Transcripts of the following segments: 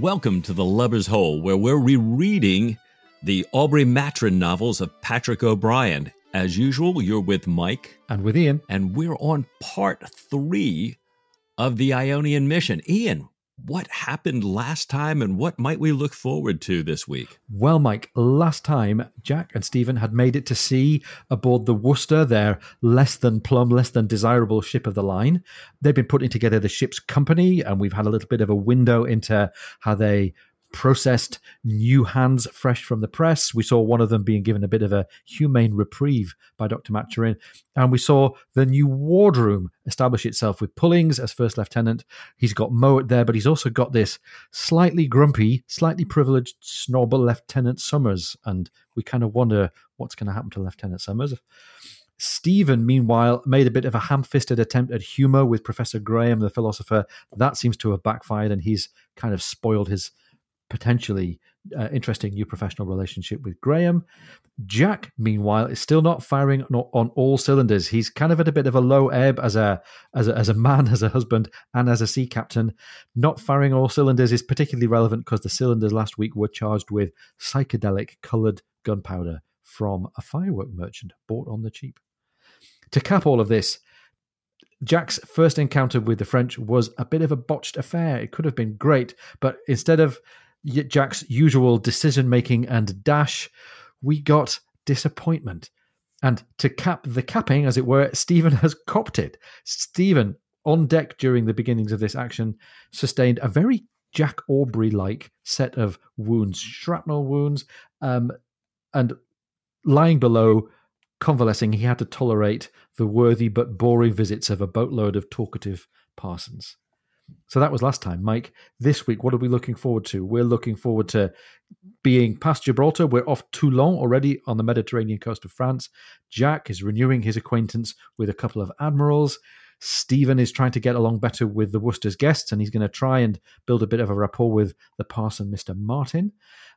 Welcome to the Lubber's Hole, where we're rereading the Aubrey Maturin novels of Patrick O'Brian. As usual, you're with Mike. And with Ian. And we're on part three of the Ionian mission. Ian, what happened last time and what might we look forward to this week? Well, Mike, last time Jack and Stephen had made it to sea aboard the Worcester, their less than plum, less than desirable ship of the line. They've been putting together the ship's company, and we've had a little bit of a window into how they processed new hands fresh from the press. We saw one of them being given a bit of a humane reprieve by Dr. Maturin. And we saw the new wardroom establish itself with Pullings as first lieutenant. He's got Mowat there, but he's also got this slightly grumpy, slightly privileged snob Lieutenant Somers. And we kind of wonder what's going to happen to Lieutenant Somers. Stephen, meanwhile, made a bit of a ham fisted attempt at humor with Professor Graham, the philosopher. That seems to have backfired, and he's kind of spoiled his potentially uh, interesting new professional relationship with Graham. Jack, meanwhile, is still not firing on, all cylinders. He's kind of at a bit of a low ebb as a, as a as a man, as a husband, and as a sea captain. Not firing all cylinders is particularly relevant because the cylinders last week were charged with psychedelic coloured gunpowder from a firework merchant bought on the cheap. To cap all of this, Jack's first encounter with the French was a bit of a botched affair. It could have been great, but instead of Jack's usual decision making and dash, we got disappointment. And to cap the capping, as it were, Stephen has copped it. Stephen, on deck during the beginnings of this action, sustained a very Jack Aubrey like set of wounds, shrapnel wounds, um, and lying below, convalescing, he had to tolerate the worthy but boring visits of a boatload of talkative parsons. So that was last time, Mike. This week, what are we looking forward to? We're looking forward to being past Gibraltar. We're off Toulon already on the Mediterranean coast of France. Jack is renewing his acquaintance with a couple of admirals. Stephen is trying to get along better with the Worcester's guests, and he's going to try and build a bit of a rapport with the parson, Mr. Martin.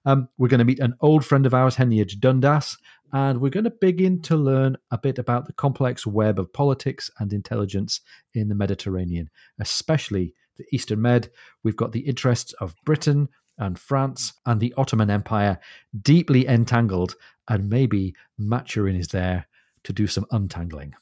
Um, we're going to meet an old friend of ours, Heneage Dundas, and we're going to begin to learn a bit about the complex web of politics and intelligence in the Mediterranean, especially the Eastern Med. We've got the interests of Britain and France and the Ottoman Empire deeply entangled, and maybe Maturin is there to do some untangling.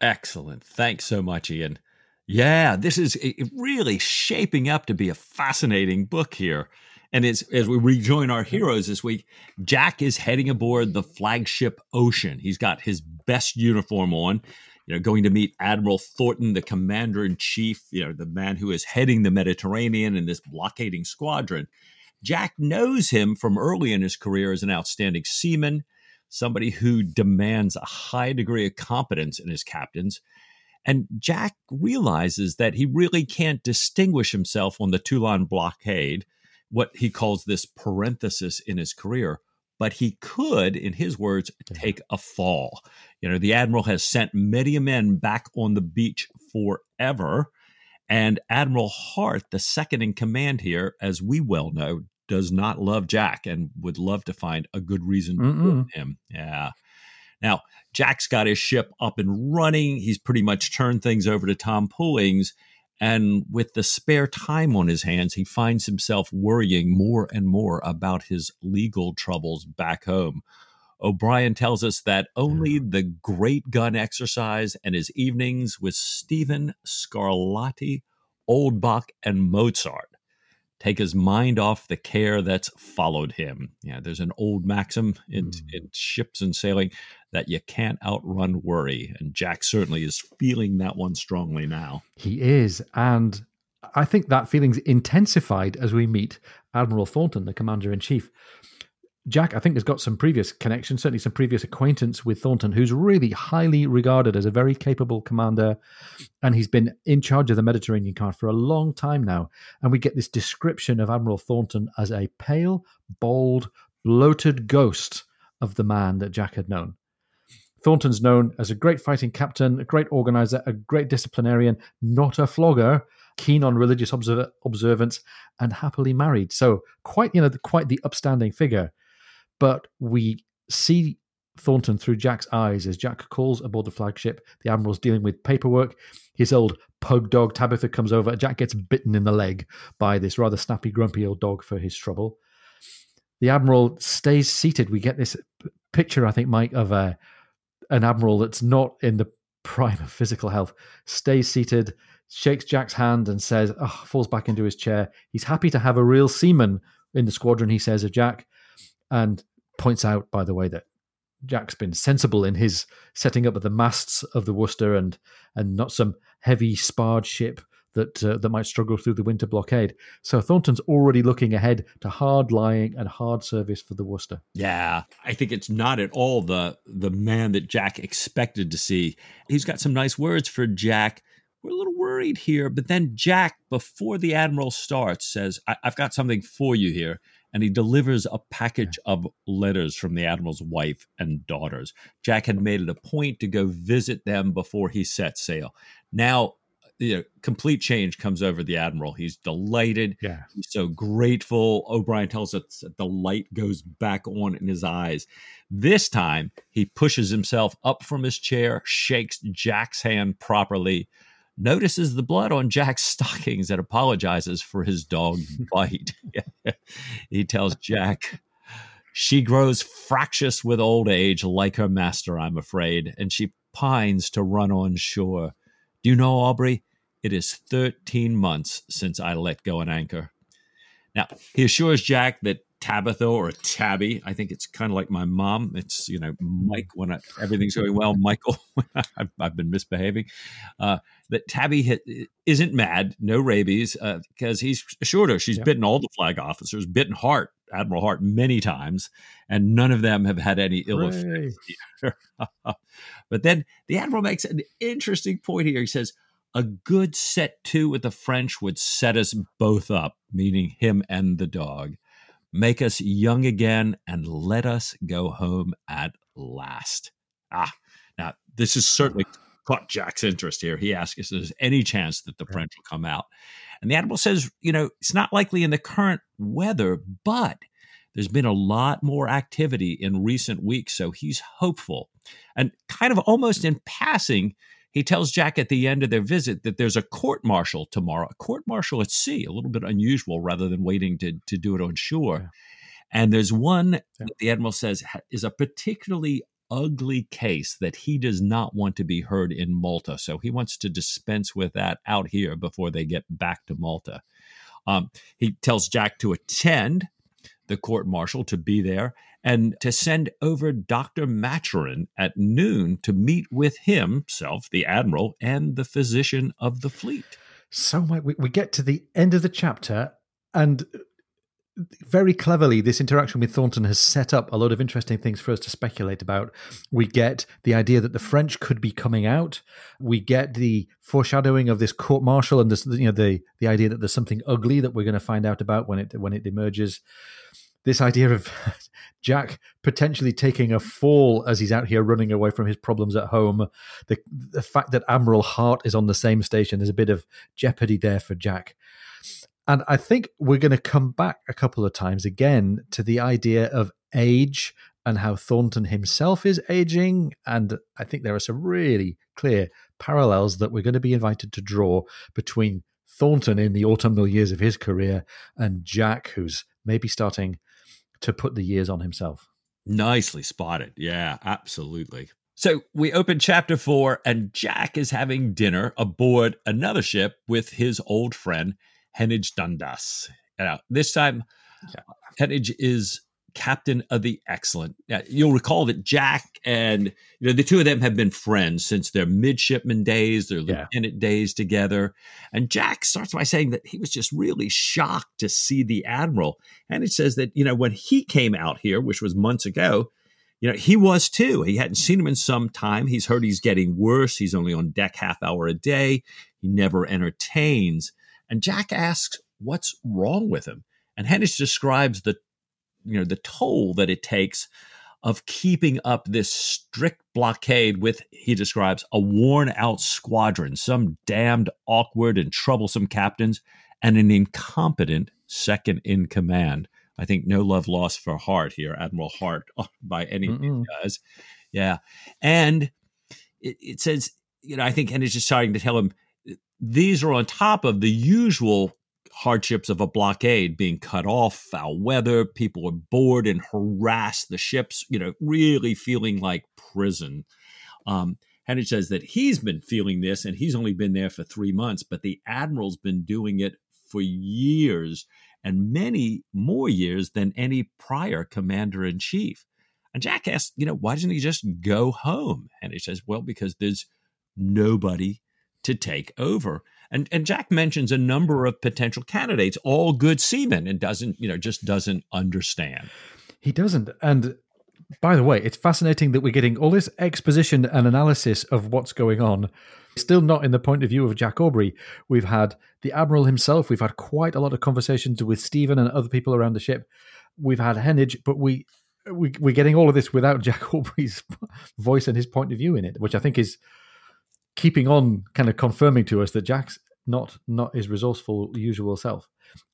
Excellent. Thanks so much, Ian. Yeah, this is really shaping up to be a fascinating book here. And as, as we rejoin our heroes this week, Jack is heading aboard the flagship Ocean. He's got his best uniform on you know, going to meet Admiral Thornton, the commander in chief, you know, the man who is heading the Mediterranean in this blockading squadron. Jack knows him from early in his career as an outstanding seaman, somebody who demands a high degree of competence in his captains. And Jack realizes that he really can't distinguish himself on the Toulon blockade, what he calls this parenthesis in his career, but he could, in his words, take a fall. You know, the admiral has sent many men back on the beach forever. And Admiral Hart, the second in command here, as we well know, does not love Jack and would love to find a good reason for him. Yeah. Now, Jack's got his ship up and running. He's pretty much turned things over to Tom Pullings. And with the spare time on his hands, he finds himself worrying more and more about his legal troubles back home. O'Brian tells us that only hmm. the great gun exercise and his evenings with Stephen Scarlatti, old Bach, and Mozart take his mind off the care that's followed him. Yeah, there's an old maxim in, mm. in ships and sailing that you can't outrun worry. And Jack certainly is feeling that one strongly now. He is. And I think that feeling's intensified as we meet Admiral Thornton, the commander in chief. Jack, I think, has got some previous connection, certainly some previous acquaintance with Thornton, who's really highly regarded as a very capable commander. And he's been in charge of the Mediterranean Command for a long time now. And we get this description of Admiral Thornton as a pale, bald, bloated ghost of the man that Jack had known. Thornton's known as a great fighting captain, a great organizer, a great disciplinarian, not a flogger, keen on religious observ- observance, and happily married. So quite, you know, quite the upstanding figure but we see Thornton through Jack's eyes as Jack calls aboard the flagship. The Admiral's dealing with paperwork. His old pug dog Tabitha comes over. Jack gets bitten in the leg by this rather snappy, grumpy old dog for his trouble. The Admiral stays seated. We get this picture, I think, Mike, of a, an Admiral that's not in the prime of physical health, stays seated, shakes Jack's hand and says, oh, falls back into his chair. He's happy to have a real seaman in the squadron, he says of Jack, and points out, by the way, that Jack's been sensible in his setting up of the masts of the Worcester and and not some heavy sparred ship that uh, that might struggle through the winter blockade. So Thornton's already looking ahead to hard lying and hard service for the Worcester. Yeah, I think it's not at all the the man that Jack expected to see. He's got some nice words for Jack. We're a little worried here, but then Jack, before the admiral starts, says, I- have got something for you here." And he delivers a package yeah. of letters from the admiral's wife and daughters. Jack had made it a point to go visit them before he set sail. Now you know, complete change comes over the admiral. He's delighted. Yeah. He's so grateful. O'Brian tells us that the light goes back on in his eyes. This time, he pushes himself up from his chair, shakes Jack's hand properly, notices the blood on Jack's stockings, and apologizes for his dog bite. he tells Jack, she grows fractious with old age, like her master, I'm afraid, and she pines to run on shore. Do you know, Aubrey? It is 13 months since I let go an anchor. Now, he assures Jack that Tabitha or Tabby, I think it's kind of like my mom. It's, you know, Mike when I, everything's going well, Michael I've, I've, been misbehaving. Uh, that Tabby hit, isn't mad, no rabies, because uh, he's assured her she's bitten all the flag officers, bitten Hart, Admiral Hart, many times, and none of them have had any ill effects. but then the Admiral makes an interesting point here. He says, a good set to with the French would set us both up, meaning him and the dog, make us young again, and let us go home at last. Ah, now this is certainly caught Jack's interest here. He asks if there's any chance that the French will come out. And the admiral says, you know, it's not likely in the current weather, but there's been a lot more activity in recent weeks, so he's hopeful. And kind of almost in passing, he tells Jack at the end of their visit that there's a court martial tomorrow, a court martial at sea, a little bit unusual rather than waiting to, to do it on shore. Yeah. And there's one yeah. that the admiral says is a particularly ugly case that he does not want to be heard in Malta. So he wants to dispense with that out here before they get back to Malta. Um, he tells Jack to attend the court martial, to be there, and to send over Dr. Maturin at noon to meet with himself, the admiral, and the physician of the fleet. So we, we get to the end of the chapter, and very cleverly, this interaction with Thornton has set up a lot of interesting things for us to speculate about. We get the idea that the French could be coming out. We get the foreshadowing of this court martial and this, you know, the the idea that there's something ugly that we're going to find out about when it when it emerges this idea of Jack potentially taking a fall as he's out here running away from his problems at home, the the fact that Admiral Hart is on the same station, there's a bit of jeopardy there for Jack. And I think we're going to come back a couple of times again to the idea of age and how Thornton himself is aging. And I think there are some really clear parallels that we're going to be invited to draw between Thornton in the autumnal years of his career and Jack, who's maybe starting to put the years on himself. Nicely spotted. Yeah, absolutely. So we open chapter four, and Jack is having dinner aboard another ship with his old friend, Heneage Dundas. Now, this time, yeah. Heneage is captain of the Excellent. Now, you'll recall that Jack and you know the two of them have been friends since their midshipman days, their yeah. lieutenant days together. And Jack starts by saying that he was just really shocked to see the admiral. And it says that you know when he came out here, which was months ago, you know he was too. He hadn't seen him in some time. He's heard he's getting worse. He's only on deck half hour a day. He never entertains. And Jack asks, "What's wrong with him?" And Heneage describes the you know the toll that it takes of keeping up this strict blockade with he describes a worn out squadron some damned awkward and troublesome captains and an incompetent second in command I think no love lost for Hart here, Admiral Hart, uh, by any means does. Yeah. And it, it says, you know, I think and Henry's just starting to tell him these are on top of the usual hardships of a blockade being cut off, foul weather, people are bored and harassed, the ships, you know, really feeling like prison. Um, Henry says that he's been feeling this and he's only been there for three months, but the admiral's been doing it for years and many more years than any prior commander in chief. And Jack asks, you know, why doesn't he just go home? And he says, well, because there's nobody to take over. And and Jack mentions a number of potential candidates, all good seamen, and doesn't, you know, just doesn't understand. He doesn't. And by the way, it's fascinating that we're getting all this exposition and analysis of what's going on. Still not in the point of view of Jack Aubrey. We've had the Admiral himself. We've had quite a lot of conversations with Stephen and other people around the ship. We've had Heneage, but we, we we're getting all of this without Jack Aubrey's voice and his point of view in it, which I think is keeping on kind of confirming to us that Jack's not not his resourceful usual self.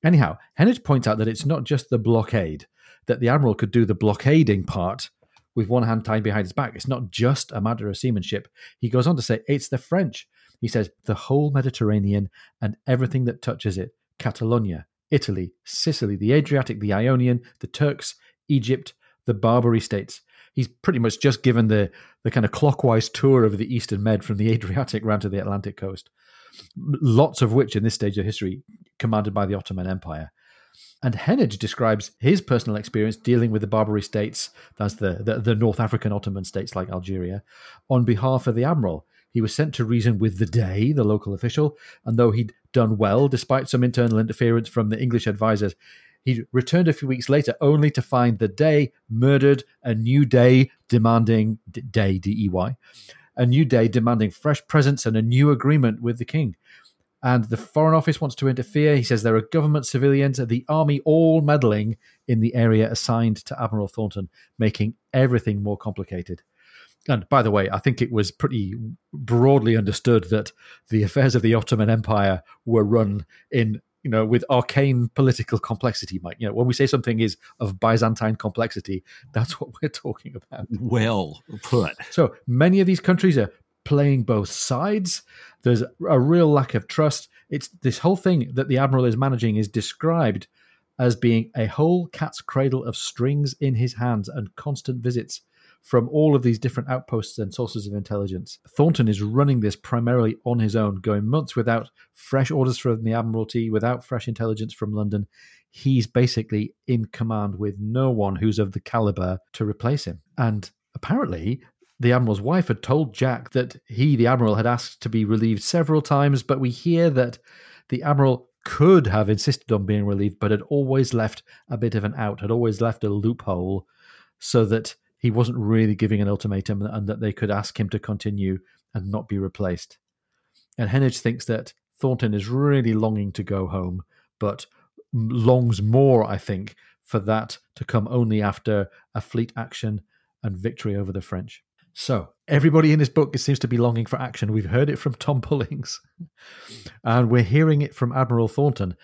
Anyhow, Heneage points out that it's not just the blockade that the admiral could do the blockading part with one hand tied behind his back. It's not just a matter of seamanship. He goes on to say it's the French. He says the whole Mediterranean and everything that touches it: Catalonia, Italy, Sicily, the Adriatic, the Ionian, the Turks, Egypt, the Barbary states he's pretty much just given the the kind of clockwise tour of the Eastern Med from the Adriatic round to the Atlantic coast. Lots of which, in this stage of history, commanded by the Ottoman Empire. And Heneage describes his personal experience dealing with the Barbary states, that's the, the, the North African Ottoman states like Algeria, on behalf of the admiral. He was sent to reason with the Dey, the local official, and though he'd done well despite some internal interference from the English advisers, he returned a few weeks later only to find the Dey murdered, a new Dey demanding, Dey, D E Y, a new Dey demanding fresh presents and a new agreement with the king. And the Foreign Office wants to interfere. He says there are government civilians, the army all meddling in the area assigned to Admiral Thornton, making everything more complicated. And by the way, I think it was pretty broadly understood that the affairs of the Ottoman Empire were run in you know, with arcane political complexity, Mike. You know, when we say something is of Byzantine complexity, that's what we're talking about. Well put. So many of these countries are playing both sides. There's a real lack of trust. It's this whole thing that the admiral is managing is described as being a whole cat's cradle of strings in his hands and constant visits from all of these different outposts and sources of intelligence. Thornton is running this primarily on his own, going months without fresh orders from the Admiralty, without fresh intelligence from London. He's basically in command with no one who's of the caliber to replace him. And apparently, the Admiral's wife had told Jack that he, the Admiral, had asked to be relieved several times, but we hear that the Admiral could have insisted on being relieved, but had always left a bit of an out, had always left a loophole so that he wasn't really giving an ultimatum and that they could ask him to continue and not be replaced. And Heneage thinks that Thornton is really longing to go home, but longs more, I think, for that to come only after a fleet action and victory over the French. So, everybody in this book seems to be longing for action. We've heard it from Tom Pullings, and we're hearing it from Admiral Thornton.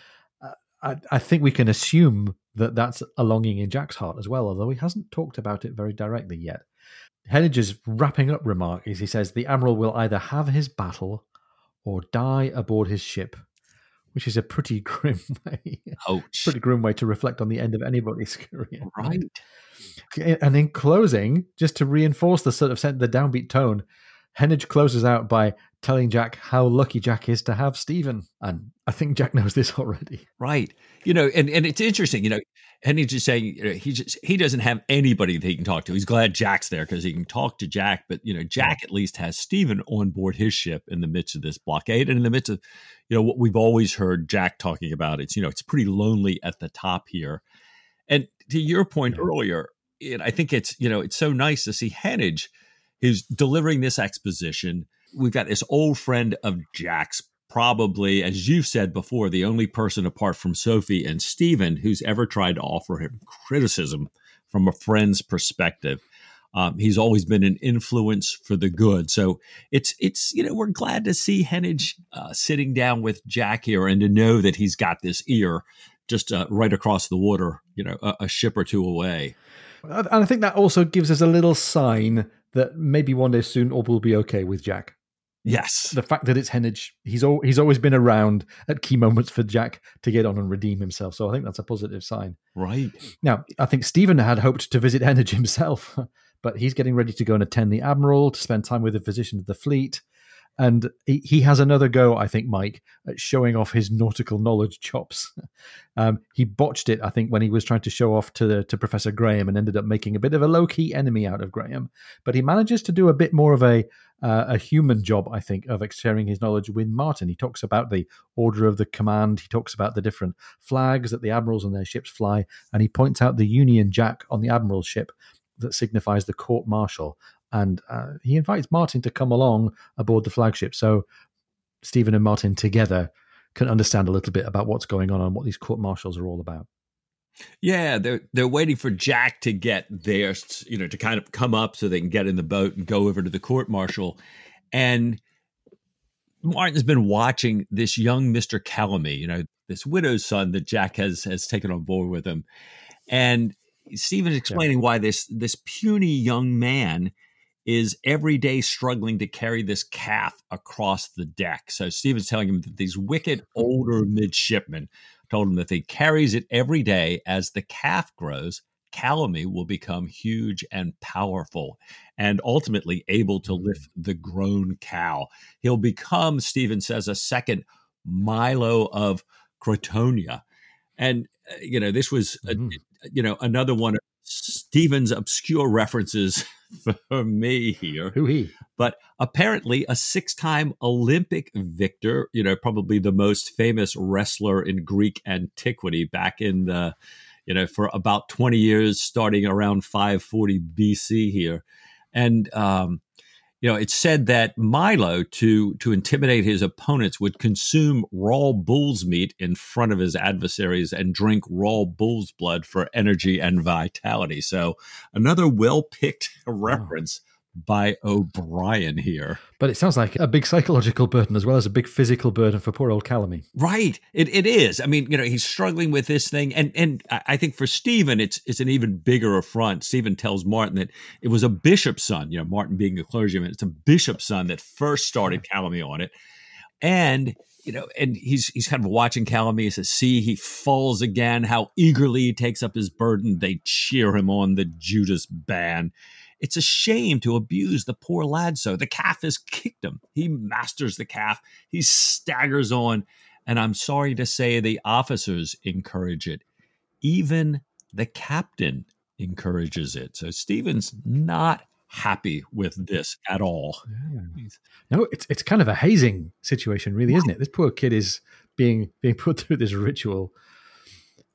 Uh, I, I think we can assume that that's a longing in Jack's heart as well, although he hasn't talked about it very directly yet. Heneage's wrapping up remark is he says the Admiral will either have his battle or die aboard his ship, which is a pretty grim way. Ouch. pretty grim way to reflect on the end of anybody's career. Right. And in closing, just to reinforce the sort of the downbeat tone, Heneage closes out by telling Jack how lucky Jack is to have Stephen. And I think Jack knows this already. Right. You know, and, and it's interesting, you know, and he's just saying you know, he just he doesn't have anybody that he can talk to. He's glad Jack's there because he can talk to Jack, but you know, Jack at least has Stephen on board his ship in the midst of this blockade and in the midst of, you know, what we've always heard Jack talking about. It's, you know, it's pretty lonely at the top here. And to your point yeah. earlier, it, I think it's, you know, it's so nice to see Heneage who's delivering this exposition. We've got this old friend of Jack's, probably, as you've said before, the only person apart from Sophie and Stephen who's ever tried to offer him criticism from a friend's perspective. Um, he's always been an influence for the good. So it's it's you know we're glad to see Heneage uh, sitting down with Jack here and to know that he's got this ear just uh, right across the water, you know, a, a ship or two away. And I think that also gives us a little sign that maybe one day soon all will be okay with Jack. Yes, the fact that it's Heneage, he's al- he's always been around at key moments for Jack to get on and redeem himself. So I think that's a positive sign. Right now, I think Stephen had hoped to visit Heneage himself, but he's getting ready to go and attend the admiral to spend time with the physician of the fleet. And he, he has another go, I think, Mike, at showing off his nautical knowledge chops. Um, he botched it, I think, when he was trying to show off to to Professor Graham, and ended up making a bit of a low key enemy out of Graham. But he manages to do a bit more of a uh, a human job, I think, of sharing his knowledge with Martin. He talks about the order of the command. He talks about the different flags that the admirals and their ships fly, and he points out the Union Jack on the admiral's ship that signifies the court martial and uh, he invites Martin to come along aboard the flagship. So Stephen and Martin together can understand a little bit about what's going on and what these court martials are all about. Yeah, they're they're waiting for Jack to get there, you know, to kind of come up so they can get in the boat and go over to the court martial. And Martin's been watching this young Mister Calamy, you know, this widow's son that Jack has has taken on board with him, and Stephen's explaining yeah. why this this puny young man is every day struggling to carry this calf across the deck. So Stephen's telling him that these wicked older midshipmen told him that he carries it every day as the calf grows. Calamy will become huge and powerful and ultimately able to lift the grown cow. He'll become, Stephen says, a second Milo of Crotona. And, uh, you know, this was, a, mm. You know, another one of Stephen's obscure references for me here. Who he? But apparently, a six time Olympic victor, you know, probably the most famous wrestler in Greek antiquity back in the, you know, for about 20 years, starting around 540 BC here. And, um, you know, it's said that Milo, to to intimidate his opponents, would consume raw bull's meat in front of his adversaries and drink raw bull's blood for energy and vitality. So, another well picked reference by O'Brian here. But it sounds like a big psychological burden as well as a big physical burden for poor old Calamy. Right. It it is. I mean, you know, he's struggling with this thing. And and I think for Stephen, it's it's an even bigger affront. Stephen tells Martin that it was a bishop's son, you know, Martin being a clergyman, it's a bishop's son that first started Calamy on it. And you know, and he's he's kind of watching Calamy He says, see he falls again, how eagerly he takes up his burden. They cheer him on the Judas ban. It's a shame to abuse the poor lad so. The calf has kicked him. He masters the calf. He staggers on. And I'm sorry to say the officers encourage it. Even the captain encourages it. So Stephen's not happy with this at all. Yeah. No, it's it's kind of a hazing situation, really, isn't it? This poor kid is being being put through this ritual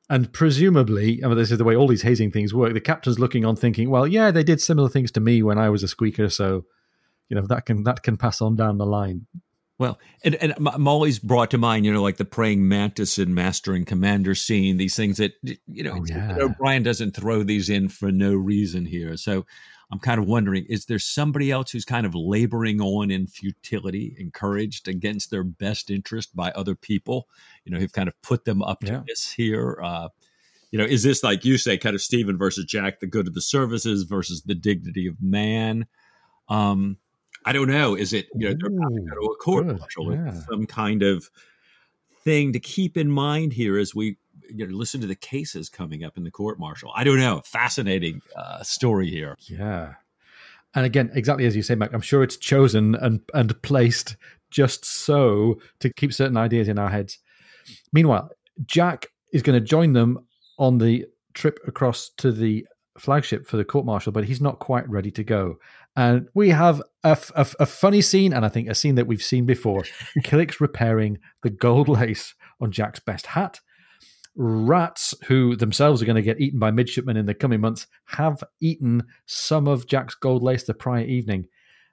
and presumably, I mean, this is the way all these hazing things work. The captain's looking on, thinking, "Well, yeah, they did similar things to me when I was a squeaker, so you know that can that can pass on down the line." Well, and, and I'm always brought to mind, you know, like the praying mantis and master and commander scene, these things that, you know, oh, yeah. O'Brian doesn't throw these in for no reason here. So I'm kind of wondering is there somebody else who's kind of laboring on in futility, encouraged against their best interest by other people, you know, who've kind of put them up yeah. to this here? Uh, you know, is this like you say, kind of Stephen versus Jack, the good of the services versus the dignity of man? Um, I don't know. Is it you know they're to a court martial? Yeah. Some kind of thing to keep in mind here as we you know, listen to the cases coming up in the court martial. I don't know. Fascinating uh, story here. Yeah. And again, exactly as you say, Mike, I'm sure it's chosen and, and placed just so to keep certain ideas in our heads. Meanwhile, Jack is going to join them on the trip across to the flagship for the court martial, but he's not quite ready to go. And we have a, a, a funny scene, and I think a scene that we've seen before. Killick's repairing the gold lace on Jack's best hat rats who themselves are going to get eaten by midshipmen in the coming months have eaten some of Jack's gold lace the prior evening.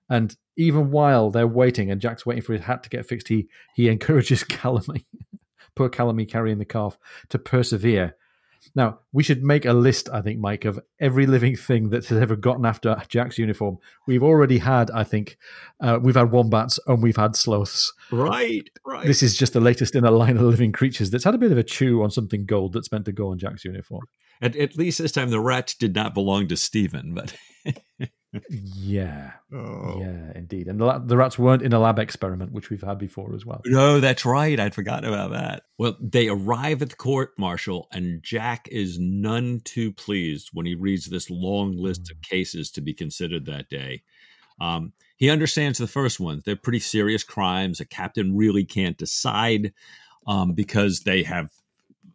And even while they're waiting and Jack's waiting for his hat to get fixed, he, he encourages Calamy, poor Calamy carrying the calf, to persevere. Now, we should make a list, I think, Mike, of every living thing that has ever gotten after Jack's uniform. We've already had, I think, uh, we've had wombats and we've had sloths. Right, right. This is just the latest in a line of living creatures that's had a bit of a chew on something gold that's meant to go on Jack's uniform. At, at least this time, the rats did not belong to Stephen, but. yeah. Oh. Yeah, indeed. And the, the, rats weren't in a lab experiment, which we've had before as well. No, that's right. I'd forgotten about that. Well, they arrive at the court martial, and Jack is none too pleased when he reads this long list mm. of cases to be considered that day. Um, he understands the first ones. They're pretty serious crimes. A captain really can't decide um, because they have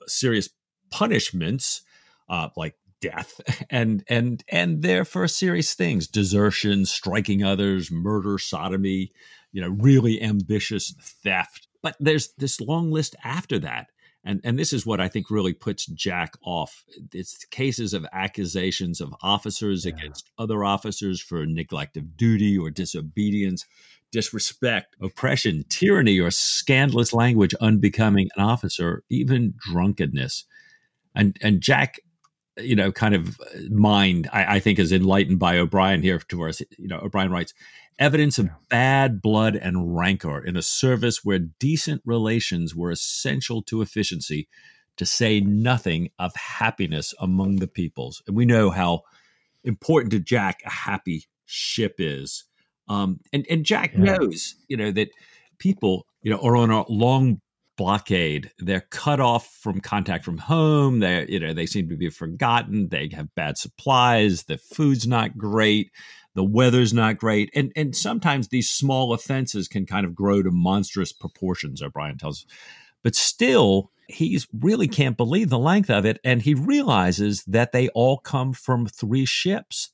serious punishments, uh, like death. And and and for serious things. Desertion striking others murder sodomy you know really ambitious theft. But there's this long list after that. And and this is what i think really puts jack off. It's cases of accusations of officers yeah. against other officers for neglect of duty or disobedience disrespect oppression tyranny or scandalous language unbecoming an officer even drunkenness. And and jack you know, kind of mind, I, I, think is enlightened by O'Brian here to us. You know, O'Brian writes evidence of bad blood and rancor in a service where decent relations were essential to efficiency, to say nothing of happiness among the peoples. And we know how important to Jack a happy ship is. Um, and, and Jack yeah. knows, you know, that people, you know, are on a long blockade. They're cut off from contact from home. They, you know, they seem to be forgotten. They have bad supplies. The food's not great. The weather's not great. And and sometimes these small offenses can kind of grow to monstrous proportions, O'Brian tells us. But still, he really can't believe the length of it. And he realizes that they all come from three ships,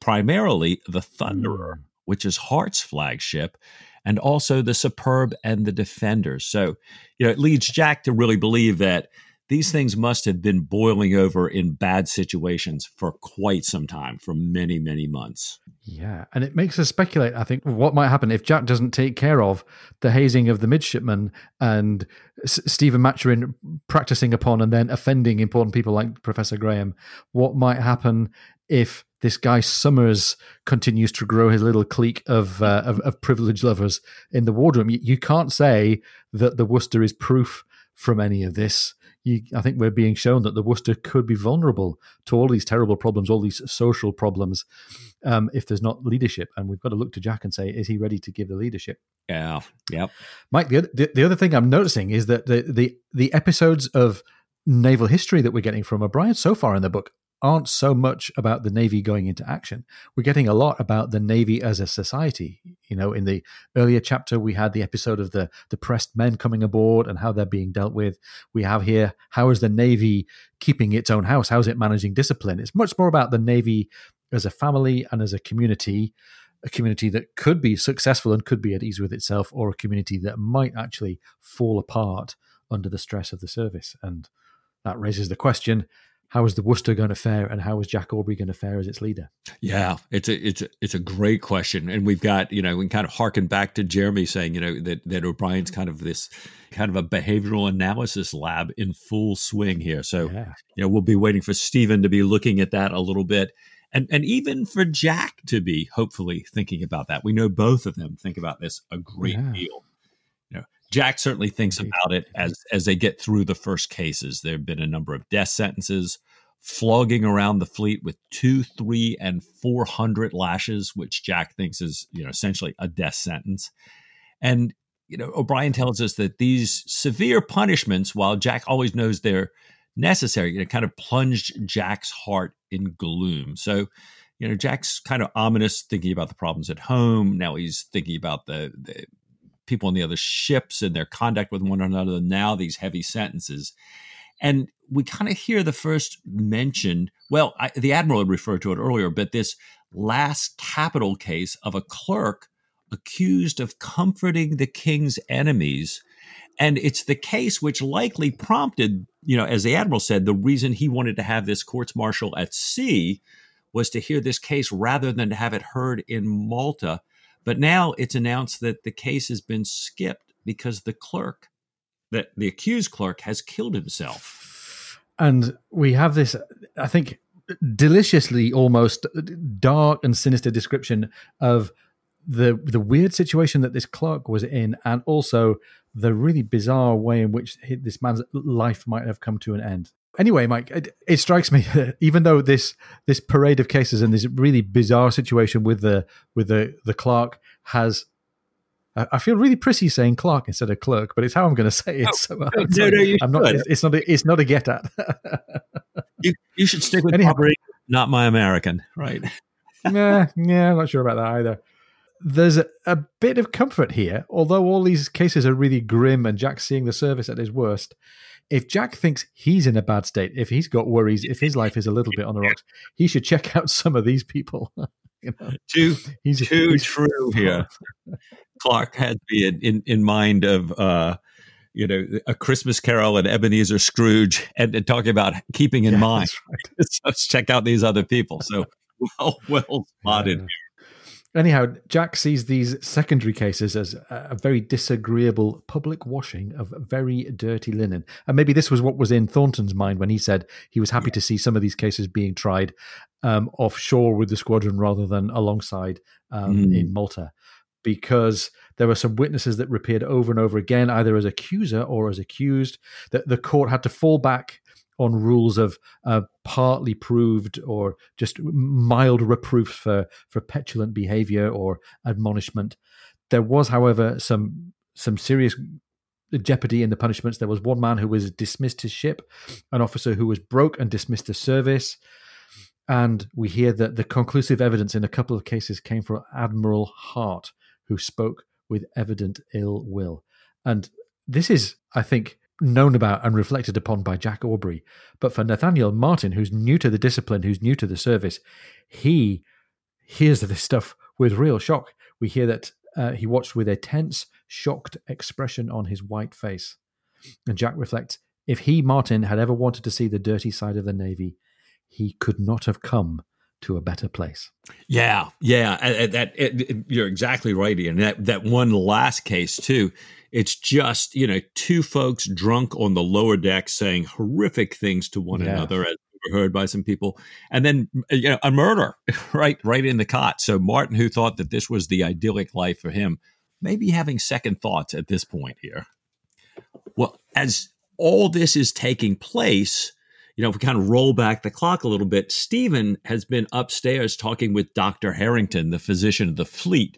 primarily the Thunderer, hmm. which is Hart's flagship, and also the superb and the defenders. So, you know, it leads Jack to really believe that these things must have been boiling over in bad situations for quite some time, for many, many months. Yeah. And it makes us speculate, I think, what might happen if Jack doesn't take care of the hazing of the midshipmen and S- Stephen Maturin practicing upon and then offending important people like Professor Graham. What might happen if this guy Somers continues to grow his little clique of uh, of, of privileged lovers in the wardroom. You, you, can't say that the Worcester is proof from any of this. You, I think we're being shown that the Worcester could be vulnerable to all these terrible problems, all these social problems, um, if there's not leadership. And we've got to look to Jack and say, is he ready to give the leadership? Yeah, yep. Mike, the, the, the other thing I'm noticing is that the the the episodes of naval history that we're getting from O'Brian so far in the book aren't so much about the Navy going into action. We're getting a lot about the Navy as a society. You know, in the earlier chapter, we had the episode of the depressed men coming aboard and how they're being dealt with. We have here, how is the Navy keeping its own house? How is it managing discipline? It's much more about the Navy as a family and as a community. A community that could be successful and could be at ease with itself, or a community that might actually fall apart under the stress of the service. And that raises the question how is the Worcester going to fare, and how is Jack Aubrey going to fare as its leader? Yeah, it's a it's a it's a great question, and we've got you know we kind of harken back to Jeremy saying you know that that O'Brian's kind of this kind of a behavioral analysis lab in full swing here. So yeah. you know we'll be waiting for Stephen to be looking at that a little bit. And, and even for Jack to be hopefully thinking about that, we know both of them think about this a great yeah. deal. Jack certainly thinks about it as as they get through the first cases. There have been a number of death sentences, flogging around the fleet with two, three, and four hundred lashes, which Jack thinks is you know essentially a death sentence. And you know O'Brian tells us that these severe punishments, while Jack always knows they're necessary, you know, kind of plunged Jack's heart in gloom. So you know, Jack's kind of ominous, thinking about the problems at home. Now he's thinking about the, the people on the other ships and their conduct with one another. Now these heavy sentences. And we kind of hear the first mention. Well, I, the admiral referred to it earlier, but this last capital case of a clerk accused of comforting the king's enemies. And it's the case which likely prompted, you know, as the admiral said, the reason he wanted to have this courts martial at sea was to hear this case rather than to have it heard in Malta but now it's announced that the case has been skipped because the clerk, that the accused clerk, has killed himself. And we have this, I think, deliciously almost dark and sinister description of the the weird situation that this clerk was in, and also the really bizarre way in which this man's life might have come to an end. Anyway, Mike, it, it strikes me that even though this this parade of cases and this really bizarre situation with the with the the clerk has I feel really pretty saying clerk instead of clerk, but it's how I'm going to say it. Oh, so, no, no, you I'm not. It's, it's, not. A, it's not a get at. you, you should stick with Anyhow, not my American, right? yeah, yeah, I'm not sure about that either. There's a, a, bit of comfort here, although all these cases are really grim and Jack's seeing the service at his worst. If Jack thinks he's in a bad state, if he's got worries, if his life is a little bit on the rocks, he should check out some of these people. you know? Too, he's, too he's, true here. Clark had to be in, in, in mind of uh, you know a Christmas Carol and Ebenezer Scrooge, and, and talking about keeping in yeah, mind. Right. let's check out these other people. So well, well spotted. Yeah. Anyhow, Jack sees these secondary cases as a very disagreeable public washing of very dirty linen. And maybe this was what was in Thornton's mind when he said he was happy yeah. to see some of these cases being tried um, offshore with the squadron rather than alongside um, mm. in Malta because there were some witnesses that appeared over and over again, either as accuser or as accused. That the court had to fall back on rules of uh, partly proved or just mild reproof for for petulant behavior or admonishment. There was, however, some some serious jeopardy in the punishments. There was one man who was dismissed his ship, an officer who was broke and dismissed the service. And we hear that the conclusive evidence in a couple of cases came from Admiral Hart, who spoke with evident ill will. And this is, I think, known about and reflected upon by Jack Aubrey. But for Nathaniel Martin, who's new to the discipline, who's new to the service, he hears this stuff with real shock. We hear that uh, he watched with a tense, shocked expression on his white face. And Jack reflects if he, Martin, had ever wanted to see the dirty side of the Navy, he could not have come to a better place. Yeah, yeah, that, it, you're exactly right, Ian. That that one last case too. It's just you know two folks drunk on the lower deck saying horrific things to one yeah. another, as heard by some people, and then you know a murder right right in the cot. So Martin, who thought that this was the idyllic life for him, maybe having second thoughts at this point here. Well, as all this is taking place you know, if we kind of roll back the clock a little bit, Stephen has been upstairs talking with Dr. Harrington, the physician of the fleet.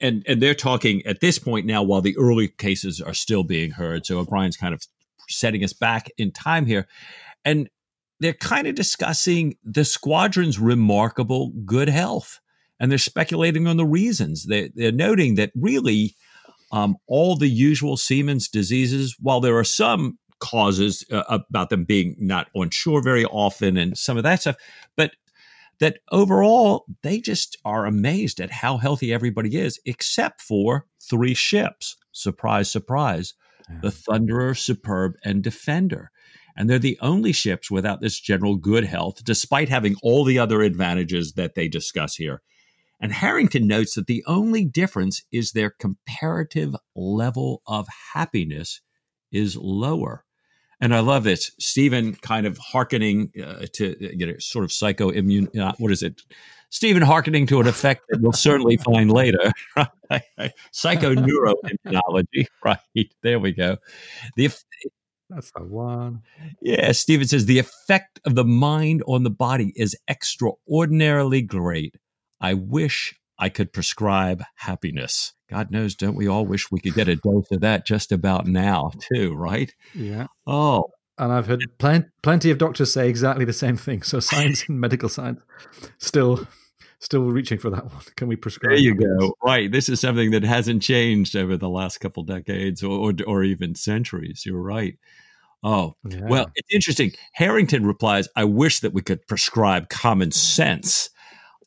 And, and they're talking at this point now while the early cases are still being heard. So O'Brian's kind of setting us back in time here. And they're kind of discussing the squadron's remarkable good health. And they're speculating on the reasons. They, they're noting that really um, all the usual seamen's diseases, while there are some causes uh, about them being not on shore very often and some of that stuff. But that overall, they just are amazed at how healthy everybody is, except for three ships. Surprise, surprise. Yeah. The Thunderer, Superb, and Defender. And they're the only ships without this general good health, despite having all the other advantages that they discuss here. And Harrington notes that the only difference is their comparative level of happiness is lower. And I love this. Stephen kind of hearkening uh, to you know sort of psychoimmune. Uh, what is it? Stephen hearkening to an effect that we'll certainly find later. Right? Psycho neuroimmunology. Right there we go. The that's the one. Yeah, Stephen says the effect of the mind on the body is extraordinarily great. I wish I could prescribe happiness. God knows, don't we all wish we could get a dose of that just about now, too, right? Yeah. Oh. And I've heard plen- plenty of doctors say exactly the same thing. So science and medical science still still reaching for that one. Can we prescribe? There you happiness? go. Right. This is something that hasn't changed over the last couple decades or, or, or even centuries. You're right. Oh, yeah. well, it's interesting. Harrington replies, I wish that we could prescribe common sense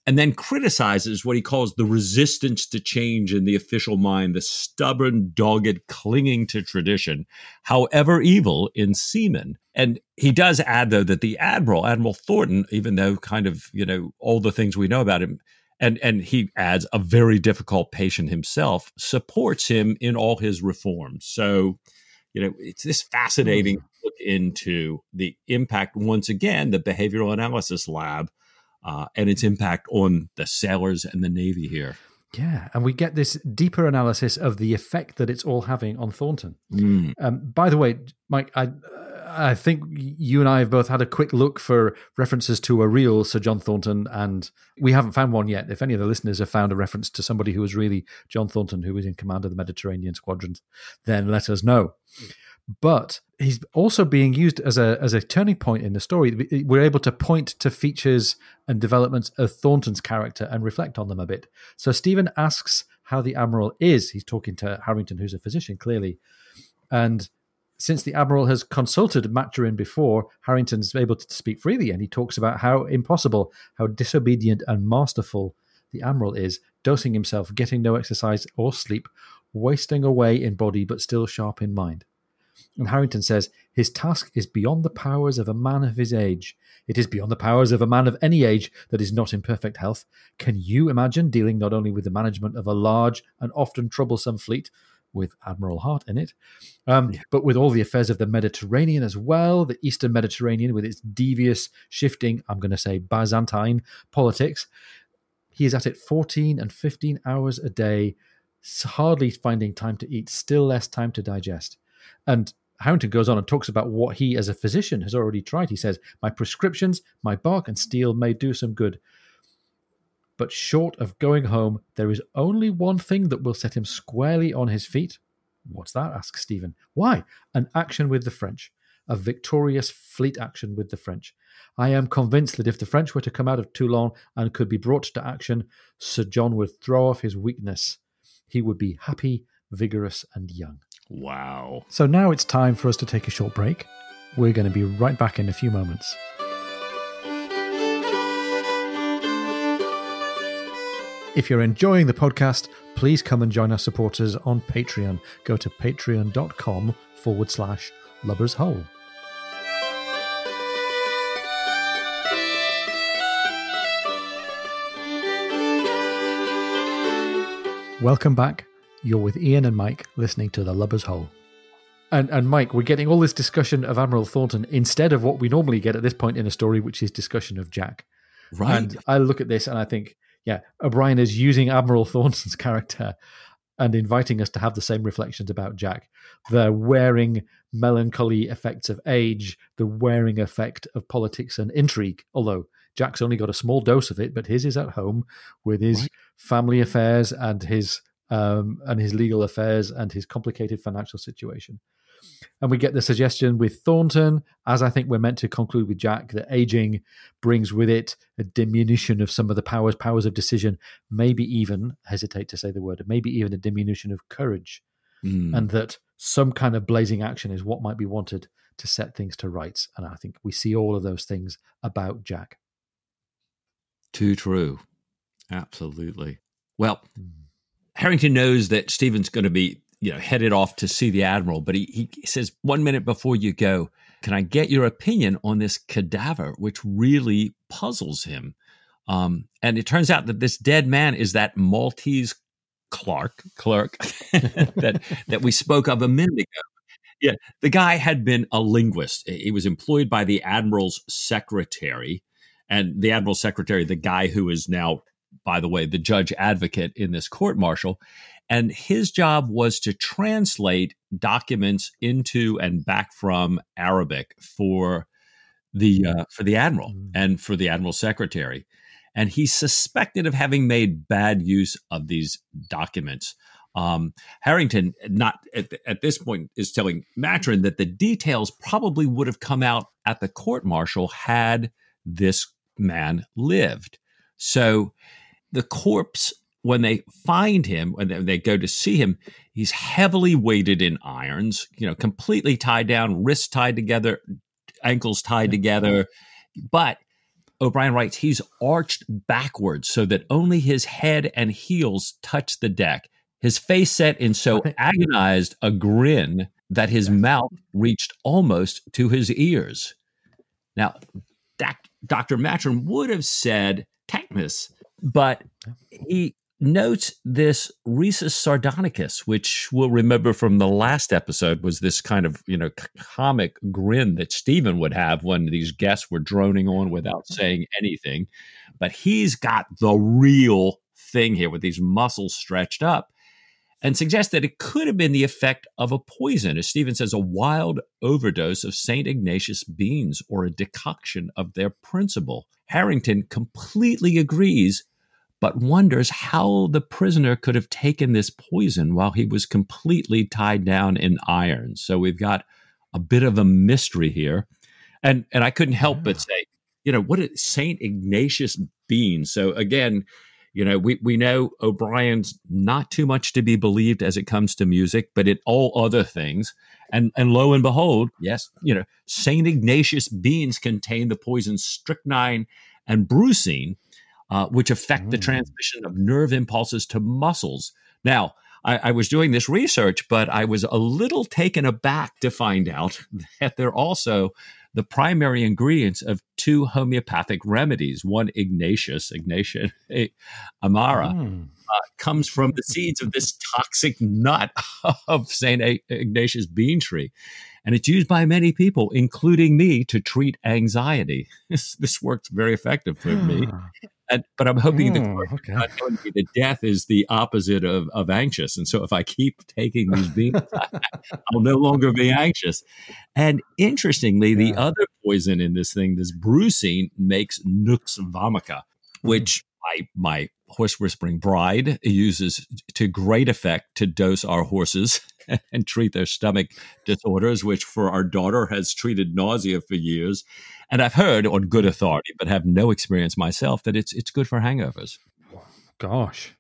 and then criticizes what he calls the resistance to change in the official mind, the stubborn, dogged clinging to tradition, however evil in seamen. And he does add, though, that the admiral, Admiral Thornton, even though kind of, you know, all the things we know about him, and, and he adds a very difficult patient himself, supports him in all his reforms. So, you know, it's this fascinating mm. look into the impact, once again, the behavioral analysis lab uh, and its impact on the sailors and the Navy here. Yeah, and we get this deeper analysis of the effect that it's all having on Thornton. Mm. Um, by the way, Mike, I I think you and I have both had a quick look for references to a real Sir John Thornton, and we haven't found one yet. If any of the listeners have found a reference to somebody who was really John Thornton, who was in command of the Mediterranean squadrons, then let us know. But he's also being used as a as a turning point in the story. We're able to point to features and developments of Thornton's character and reflect on them a bit. So Stephen asks how the admiral is. He's talking to Harrington, who's a physician, clearly, and since the Admiral has consulted Maturin before, Harrington's able to speak freely, and he talks about how impossible, how disobedient and masterful the Admiral is, dosing himself, getting no exercise or sleep, wasting away in body but still sharp in mind. And Harrington says, His task is beyond the powers of a man of his age. It is beyond the powers of a man of any age that is not in perfect health. Can you imagine dealing not only with the management of a large and often troublesome fleet, with Admiral Hart in it, um, yeah. but with all the affairs of the Mediterranean as well, the Eastern Mediterranean with its devious, shifting, I'm going to say Byzantine politics. He is at it 14 and 15 hours a day, hardly finding time to eat, still less time to digest. And Harrington goes on and talks about what he, as a physician, has already tried. He says, My prescriptions, my bark and steel may do some good, but short of going home, there is only one thing that will set him squarely on his feet. What's that? asks Stephen. Why? An action with the French, a victorious fleet action with the French. I am convinced that if the French were to come out of Toulon and could be brought to action, Sir John would throw off his weakness. He would be happy, vigorous, and young. Wow. So now it's time for us to take a short break. We're going to be right back in a few moments. If you're enjoying the podcast, please come and join our supporters on Patreon. Go to patreon.com forward slash lubbers hole. Welcome back. You're with Ian and Mike listening to The Lubber's Hole. And, and Mike, we're getting all this discussion of Admiral Thornton instead of what we normally get at this point in a story, which is discussion of Jack. Right. And I look at this and I think, yeah, O'Brian is using Admiral Thornton's character and inviting us to have the same reflections about Jack. The wearing melancholy effects of age, the wearing effect of politics and intrigue, although Jack's only got a small dose of it, but his is at home with his right. family affairs and his um, and his legal affairs and his complicated financial situation. And we get the suggestion with Thornton, as I think we're meant to conclude with Jack, that aging brings with it a diminution of some of the powers, powers of decision, maybe even, hesitate to say the word, maybe even a diminution of courage. Mm. And that some kind of blazing action is what might be wanted to set things to rights. And I think we see all of those things about Jack. Too true. Absolutely. Well, mm. Harrington knows that Stephen's going to be you know, headed off to see the admiral. But he, he says, one minute before you go, can I get your opinion on this cadaver, which really puzzles him? Um, and it turns out that this dead man is that Maltese clerk clerk that that we spoke of a minute ago. Yeah, the guy had been a linguist. He was employed by the admiral's secretary, and the admiral's secretary, the guy who is now, by the way, the judge advocate in this court martial, and his job was to translate documents into and back from Arabic for the uh, for the admiral mm. and for the admiral secretary. And he's suspected of having made bad use of these documents. Um, Harrington, not at, at, this point, is telling Maturin that the details probably would have come out at the court martial had this man lived. So the corpse when they find him, when they go to see him, he's heavily weighted in irons, you know, completely tied down, wrists tied together, ankles tied together. But O'Brian writes he's arched backwards so that only his head and heels touch the deck. His face set in so agonized a grin that his mouth reached almost to his ears. Now, Dr. Maturin would have said tetanus, but he notes this risus sardonicus, which we'll remember from the last episode was this kind of, you know, comic grin that Stephen would have when these guests were droning on without mm-hmm. saying anything. But he's got the real thing here with these muscles stretched up and suggests that it could have been the effect of a poison, as Stephen says, a wild overdose of St. Ignatius beans or a decoction of their principle. Harrington completely agrees but wonders how the prisoner could have taken this poison while he was completely tied down in irons. So we've got a bit of a mystery here. And and I couldn't help yeah. but say, you know, what is Saint Ignatius bean? So again, you know, we, we know O'Brian's not too much to be believed as it comes to music, but in all other things. And and lo and behold, yes, you know, Saint Ignatius beans contain the poison strychnine and brucine, uh, which affect mm. the transmission of nerve impulses to muscles. Now, I, I, was doing this research, but I was a little taken aback to find out that they're also the primary ingredients of two homeopathic remedies. One, Ignatius, Ignatius Amara, mm. uh, comes from the seeds of this toxic nut of St. Ignatius bean tree. And it's used by many people, including me, to treat anxiety. This, this works very effective for me. And, but I'm hoping oh, that okay. not telling me that death is the opposite of, of anxious. And so if I keep taking these beans, I'll no longer be anxious. And interestingly, yeah. the other poison in this thing, this brucine, makes nux vomica, hmm. which I, my horse whispering bride uses to great effect to dose our horses and treat their stomach disorders, which for our daughter has treated nausea for years. And I've heard on good authority, but have no experience myself, that it's it's good for hangovers. Gosh,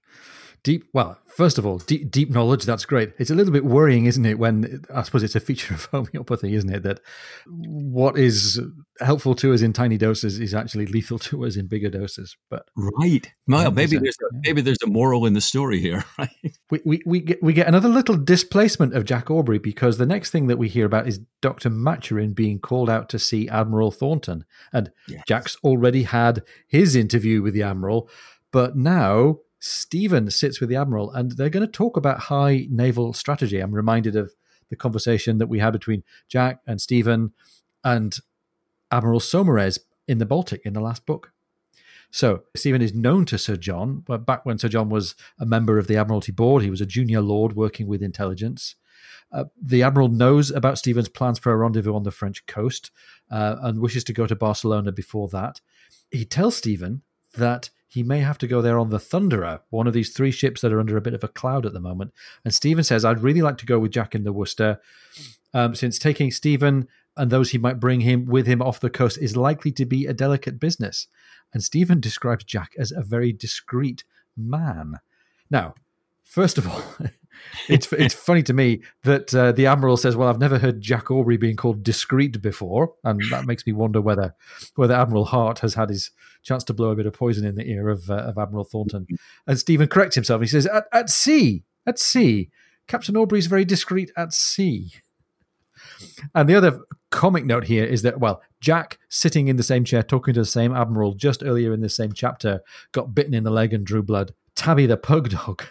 deep. Well, first of all, deep, deep knowledge. That's great. It's a little bit worrying, isn't it? When I suppose it's a feature of homeopathy, isn't it? That what is helpful to us in tiny doses is actually lethal to us in bigger doses. But right, well, maybe there's a, maybe there's a moral in the story here. Right? We, we we get we get another little displacement of Jack Aubrey because the next thing that we hear about is Doctor Maturin being called out to see Admiral Thornton, and yes. Jack's already had his interview with the admiral, but now Stephen sits with the admiral, and they're going to talk about high naval strategy. I'm reminded of the conversation that we had between Jack and Stephen and Admiral Saumarez in the Baltic in the last book. So Stephen is known to Sir John, but back when Sir John was a member of the Admiralty Board, he was a junior lord working with intelligence. Uh, the admiral knows about Stephen's plans for a rendezvous on the French coast uh, and wishes to go to Barcelona before that. He tells Stephen that he may have to go there on the Thunderer, one of these three ships that are under a bit of a cloud at the moment. And Stephen says, I'd really like to go with Jack in the Worcester, um, since taking Stephen and those he might bring him with him off the coast is likely to be a delicate business. And Stephen describes Jack as a very discreet man. Now, first of all, it's it's funny to me that uh, the admiral says, "Well, I've never heard Jack Aubrey being called discreet before," and that makes me wonder whether whether Admiral Hart has had his chance to blow a bit of poison in the ear of uh, of Admiral Thornton. And Stephen corrects himself. He says, "At, at sea, at sea, Captain Aubrey is very discreet at sea." And the other comic note here is that, well, Jack sitting in the same chair talking to the same admiral just earlier in the same chapter got bitten in the leg and drew blood. Tabby the pug dog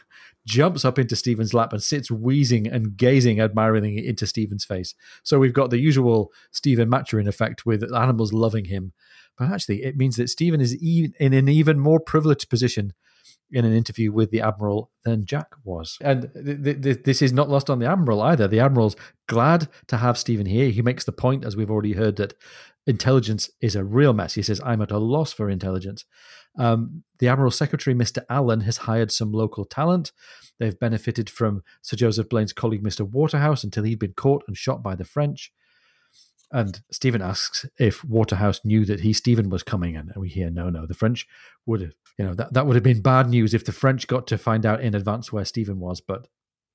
jumps up into Stephen's lap and sits wheezing and gazing admiringly into Stephen's face. So we've got the usual Stephen Maturin effect with animals loving him. But actually, it means that Stephen is in an even more privileged position in an interview with the Admiral than Jack was. And th- th- this is not lost on the Admiral either. The Admiral's glad to have Stephen here. He makes the point, as we've already heard, that intelligence is a real mess. He says, I'm at a loss for intelligence. Um, the Admiral Secretary, Mr. Allen, has hired some local talent. They've benefited from Sir Joseph Blaine's colleague, Mr. Waterhouse, until he'd been caught and shot by the French. And Stephen asks if Waterhouse knew that he, Stephen, was coming. And we hear, no, no, the French would have, you know, that, that would have been bad news if the French got to find out in advance where Stephen was. But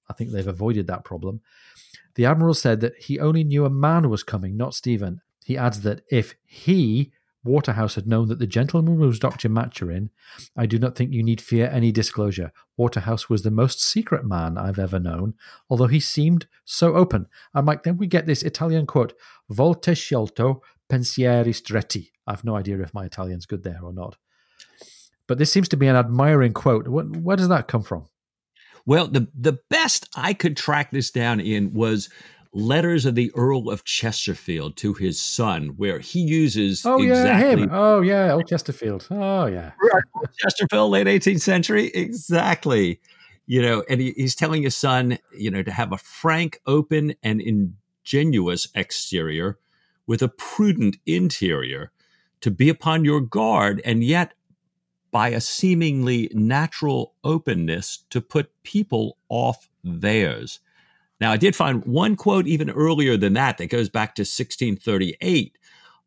I think they've avoided that problem. The Admiral said that he only knew a man was coming, not Stephen. He adds that if he Waterhouse had known that the gentleman was Dr. Maturin, I do not think you need fear any disclosure. Waterhouse was the most secret man I've ever known, although he seemed so open. And Mike, then we get this Italian quote, Volte scelto pensieri stretti. I've no idea if my Italian's good there or not. But this seems to be an admiring quote. What, where does that come from? Well, the the best I could track this down in was letters of the Earl of Chesterfield to his son, where he uses oh exactly, yeah him. oh yeah old Chesterfield. Oh yeah. Chesterfield late 18th century? Exactly. You know and he, he's telling his son you know to have a frank open and ingenuous exterior with a prudent interior to be upon your guard and yet by a seemingly natural openness to put people off theirs now, I did find one quote even earlier than that that goes back to 1638.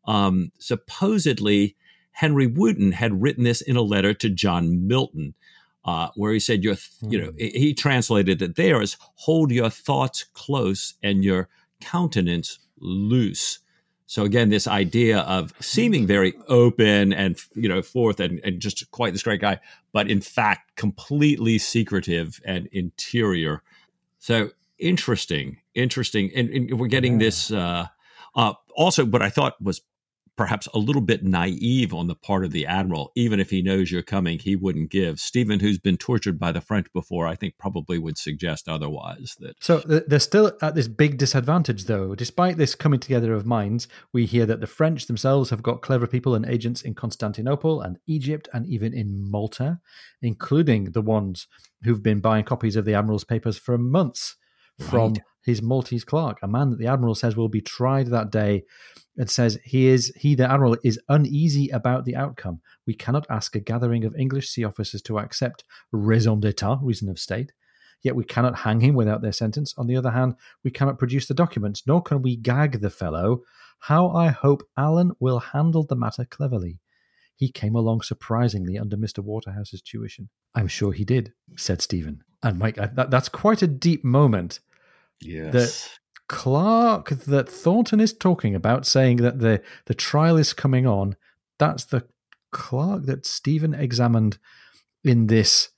Um, supposedly, Henry Wotton had written this in a letter to John Milton, uh, where he said, "Your, you know," hmm. he translated it there as "Hold your thoughts close and your countenance loose." So again, this idea of seeming very open and you know forth and, and just quite the straight guy, but in fact completely secretive and interior. So interesting, interesting, and, and we're getting yeah. this. Uh, uh, also, what I thought was perhaps a little bit naive on the part of the admiral. Even if he knows you're coming, he wouldn't give. Stephen, who's been tortured by the French before, I think probably would suggest otherwise. That so they're still at this big disadvantage, though. Despite this coming together of minds, we hear that the French themselves have got clever people and agents in Constantinople and Egypt and even in Malta, including the ones who've been buying copies of the admiral's papers for months from right. his Maltese clerk, a man that the admiral says will be tried that day. and says he is he the admiral is uneasy about the outcome. We cannot ask a gathering of English sea officers to accept raison d'état, reason of state. Yet we cannot hang him without their sentence. On the other hand, we cannot produce the documents, nor can we gag the fellow. How I hope Allen will handle the matter cleverly. He came along surprisingly under Mr. Waterhouse's tuition. I'm sure he did, said Stephen. And Mike, that, that's quite a deep moment Yes. That Clark that Thornton is talking about, saying that the, the trial is coming on, that's the Clark that Stephen examined in this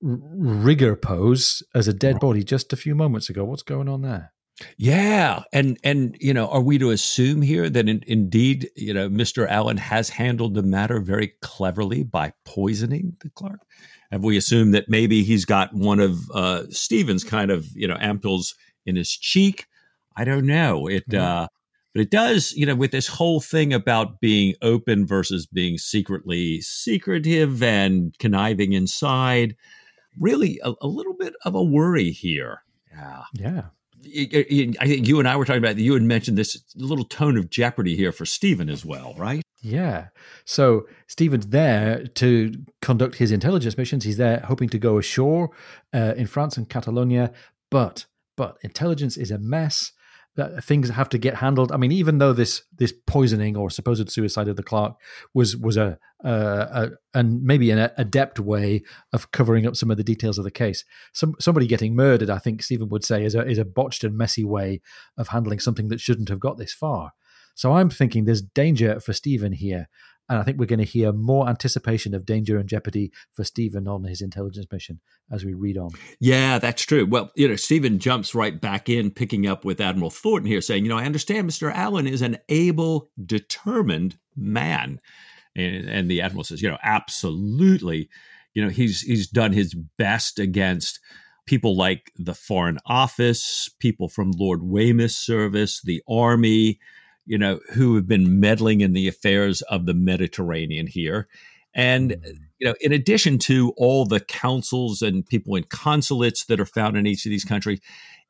rigor pose as a dead body just a few moments ago. What's going on there? Yeah, and and you know, are we to assume here that in, indeed, you know, Mr. Allen has handled the matter very cleverly by poisoning the Clark? Have we assumed that maybe he's got one of uh, Stephen's kind of you know ampoules in his cheek. I don't know. It, mm-hmm. uh, but it does, you know, with this whole thing about being open versus being secretly secretive and conniving inside, really a, a little bit of a worry here. Yeah. Yeah. I think you and I were talking about you had mentioned this little tone of jeopardy here for Stephen as well, right? Yeah. So Stephen's there to conduct his intelligence missions. He's there hoping to go ashore uh, in France and Catalonia, but but intelligence is a mess. Things have to get handled. I mean, even though this this poisoning or supposed suicide of the clerk was was a, a, a and maybe an adept way of covering up some of the details of the case, some somebody getting murdered, I think Stephen would say, is a is a botched and messy way of handling something that shouldn't have got this far. So I'm thinking there's danger for Stephen here, and I think we're going to hear more anticipation of danger and jeopardy for Stephen on his intelligence mission as we read on. Yeah, that's true. Well, you know, Stephen jumps right back in, picking up with Admiral Thornton here, saying, you know, I understand Mr. Allen is an able, determined man. And, and the Admiral says, you know, absolutely. You know, he's he's done his best against people like the Foreign Office, people from Lord Weymouth's service, the Army, you know, who have been meddling in the affairs of the Mediterranean here. And, mm. you know, in addition to all the councils and people in consulates that are found in each of these countries,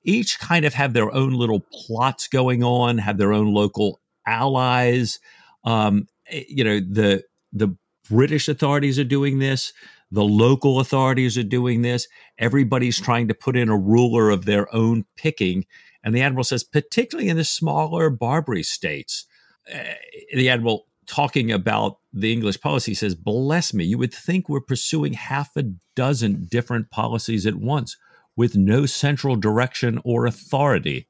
each kind of have their own little plots going on, have their own local allies. Um, eh, you know, the the British authorities are doing this. The local authorities are doing this. Everybody's trying to put in a ruler of their own picking and the admiral says, particularly in the smaller Barbary states, uh, the admiral talking about the English policy says, bless me, you would think we're pursuing half a dozen different policies at once with no central direction or authority.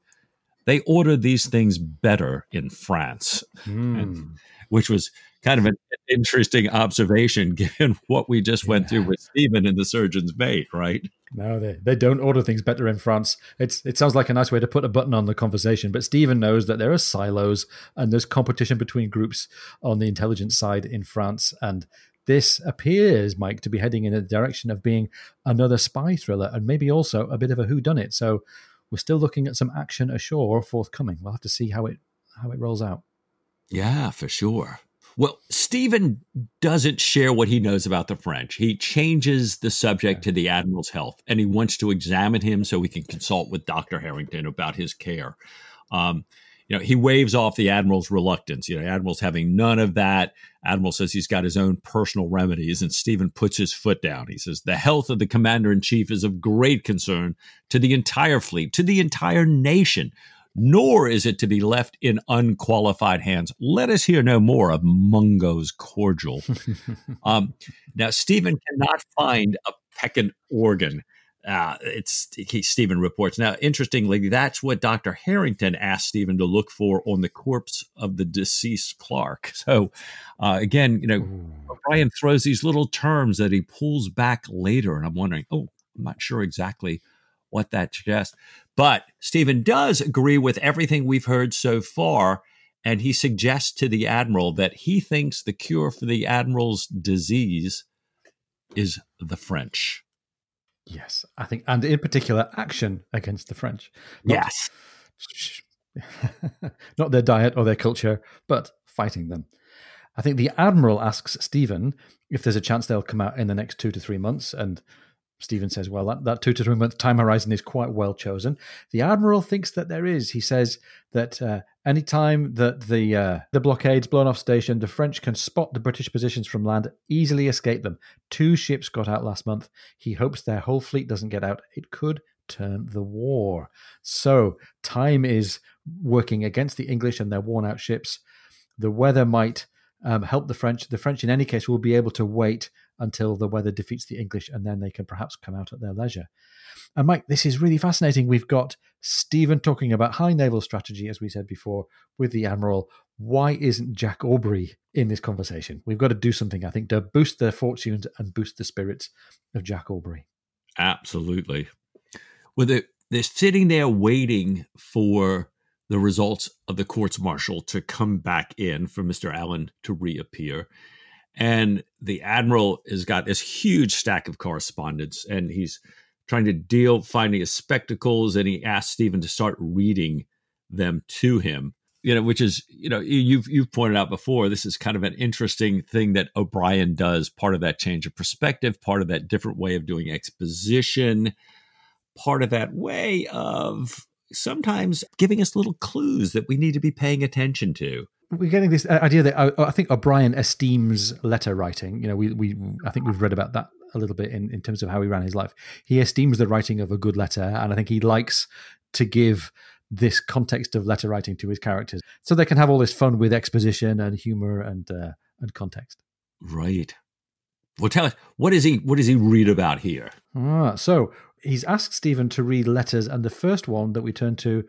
They order these things better in France, mm. and, which was kind of an interesting observation given what we just went through with Stephen and the surgeon's mate, right? No, they, they don't order things better in France. It's it sounds like a nice way to put a button on the conversation, but Stephen knows that there are silos and there's competition between groups on the intelligence side in France, and this appears, Mike, to be heading in a direction of being another spy thriller and maybe also a bit of a whodunit. So we're still looking at some action ashore forthcoming. We'll have to see how it how it rolls out. Yeah, for sure. Well, Stephen doesn't share what he knows about the French. He changes the subject to the admiral's health, and he wants to examine him so he can consult with Doctor Harrington about his care. Um, you know, he waves off the admiral's reluctance. You know, admiral's having none of that. Admiral says he's got his own personal remedies, and Stephen puts his foot down. He says the health of the commander in chief is of great concern to the entire fleet, to the entire nation nor is it to be left in unqualified hands. Let us hear no more of Mungo's cordial. um, now, Stephen cannot find a peccant organ. Uh, it's he, Stephen reports. Now, interestingly, that's what Dr. Harrington asked Stephen to look for on the corpse of the deceased Clark. So, uh, again, you know, Ooh. O'Brian throws these little terms that he pulls back later, and I'm wondering, oh, I'm not sure exactly what that suggests. But Stephen does agree with everything we've heard so far. And he suggests to the admiral that he thinks the cure for the admiral's disease is the French. Yes, I think, and in particular, action against the French. Not, yes. not their diet or their culture, but fighting them. I think the admiral asks Stephen if there's a chance they'll come out in the next two to three months, and Stephen says, well, that, that two to three month time horizon is quite well chosen. The Admiral thinks that there is. He says that uh, any time that the, uh, the blockade's blown off station, the French can spot the British positions from land, easily escape them. Two ships got out last month. He hopes their whole fleet doesn't get out. It could turn the war. So time is working against the English and their worn out ships. The weather might um, help the French. The French, in any case, will be able to wait until the weather defeats the English, and then they can perhaps come out at their leisure. And Mike, this is really fascinating. We've got Stephen talking about high naval strategy, as we said before, with the Admiral. Why isn't Jack Aubrey in this conversation? We've got to do something, I think, to boost the fortunes and boost the spirits of Jack Aubrey. Absolutely. Well, they're, they're sitting there waiting for the results of the courts martial to come back in for Mr. Allen to reappear. And the admiral has got this huge stack of correspondence, and he's trying to deal finding his spectacles, and he asks Stephen to start reading them to him. You know, which is you know you've you've pointed out before. This is kind of an interesting thing that O'Brian does. Part of that change of perspective, part of that different way of doing exposition, part of that way of sometimes giving us little clues that we need to be paying attention to we're getting this uh, idea that I, uh, I, think O'Brian esteems letter writing. You know, we we I think we've read about that a little bit in, in terms of how he ran his life. He esteems the writing of a good letter, and I think he likes to give this context of letter writing to his characters, so they can have all this fun with exposition and humor and uh, and context. Right. Well, tell us what is he what does he read about here? Ah, so he's asked Stephen to read letters, and the first one that we turn to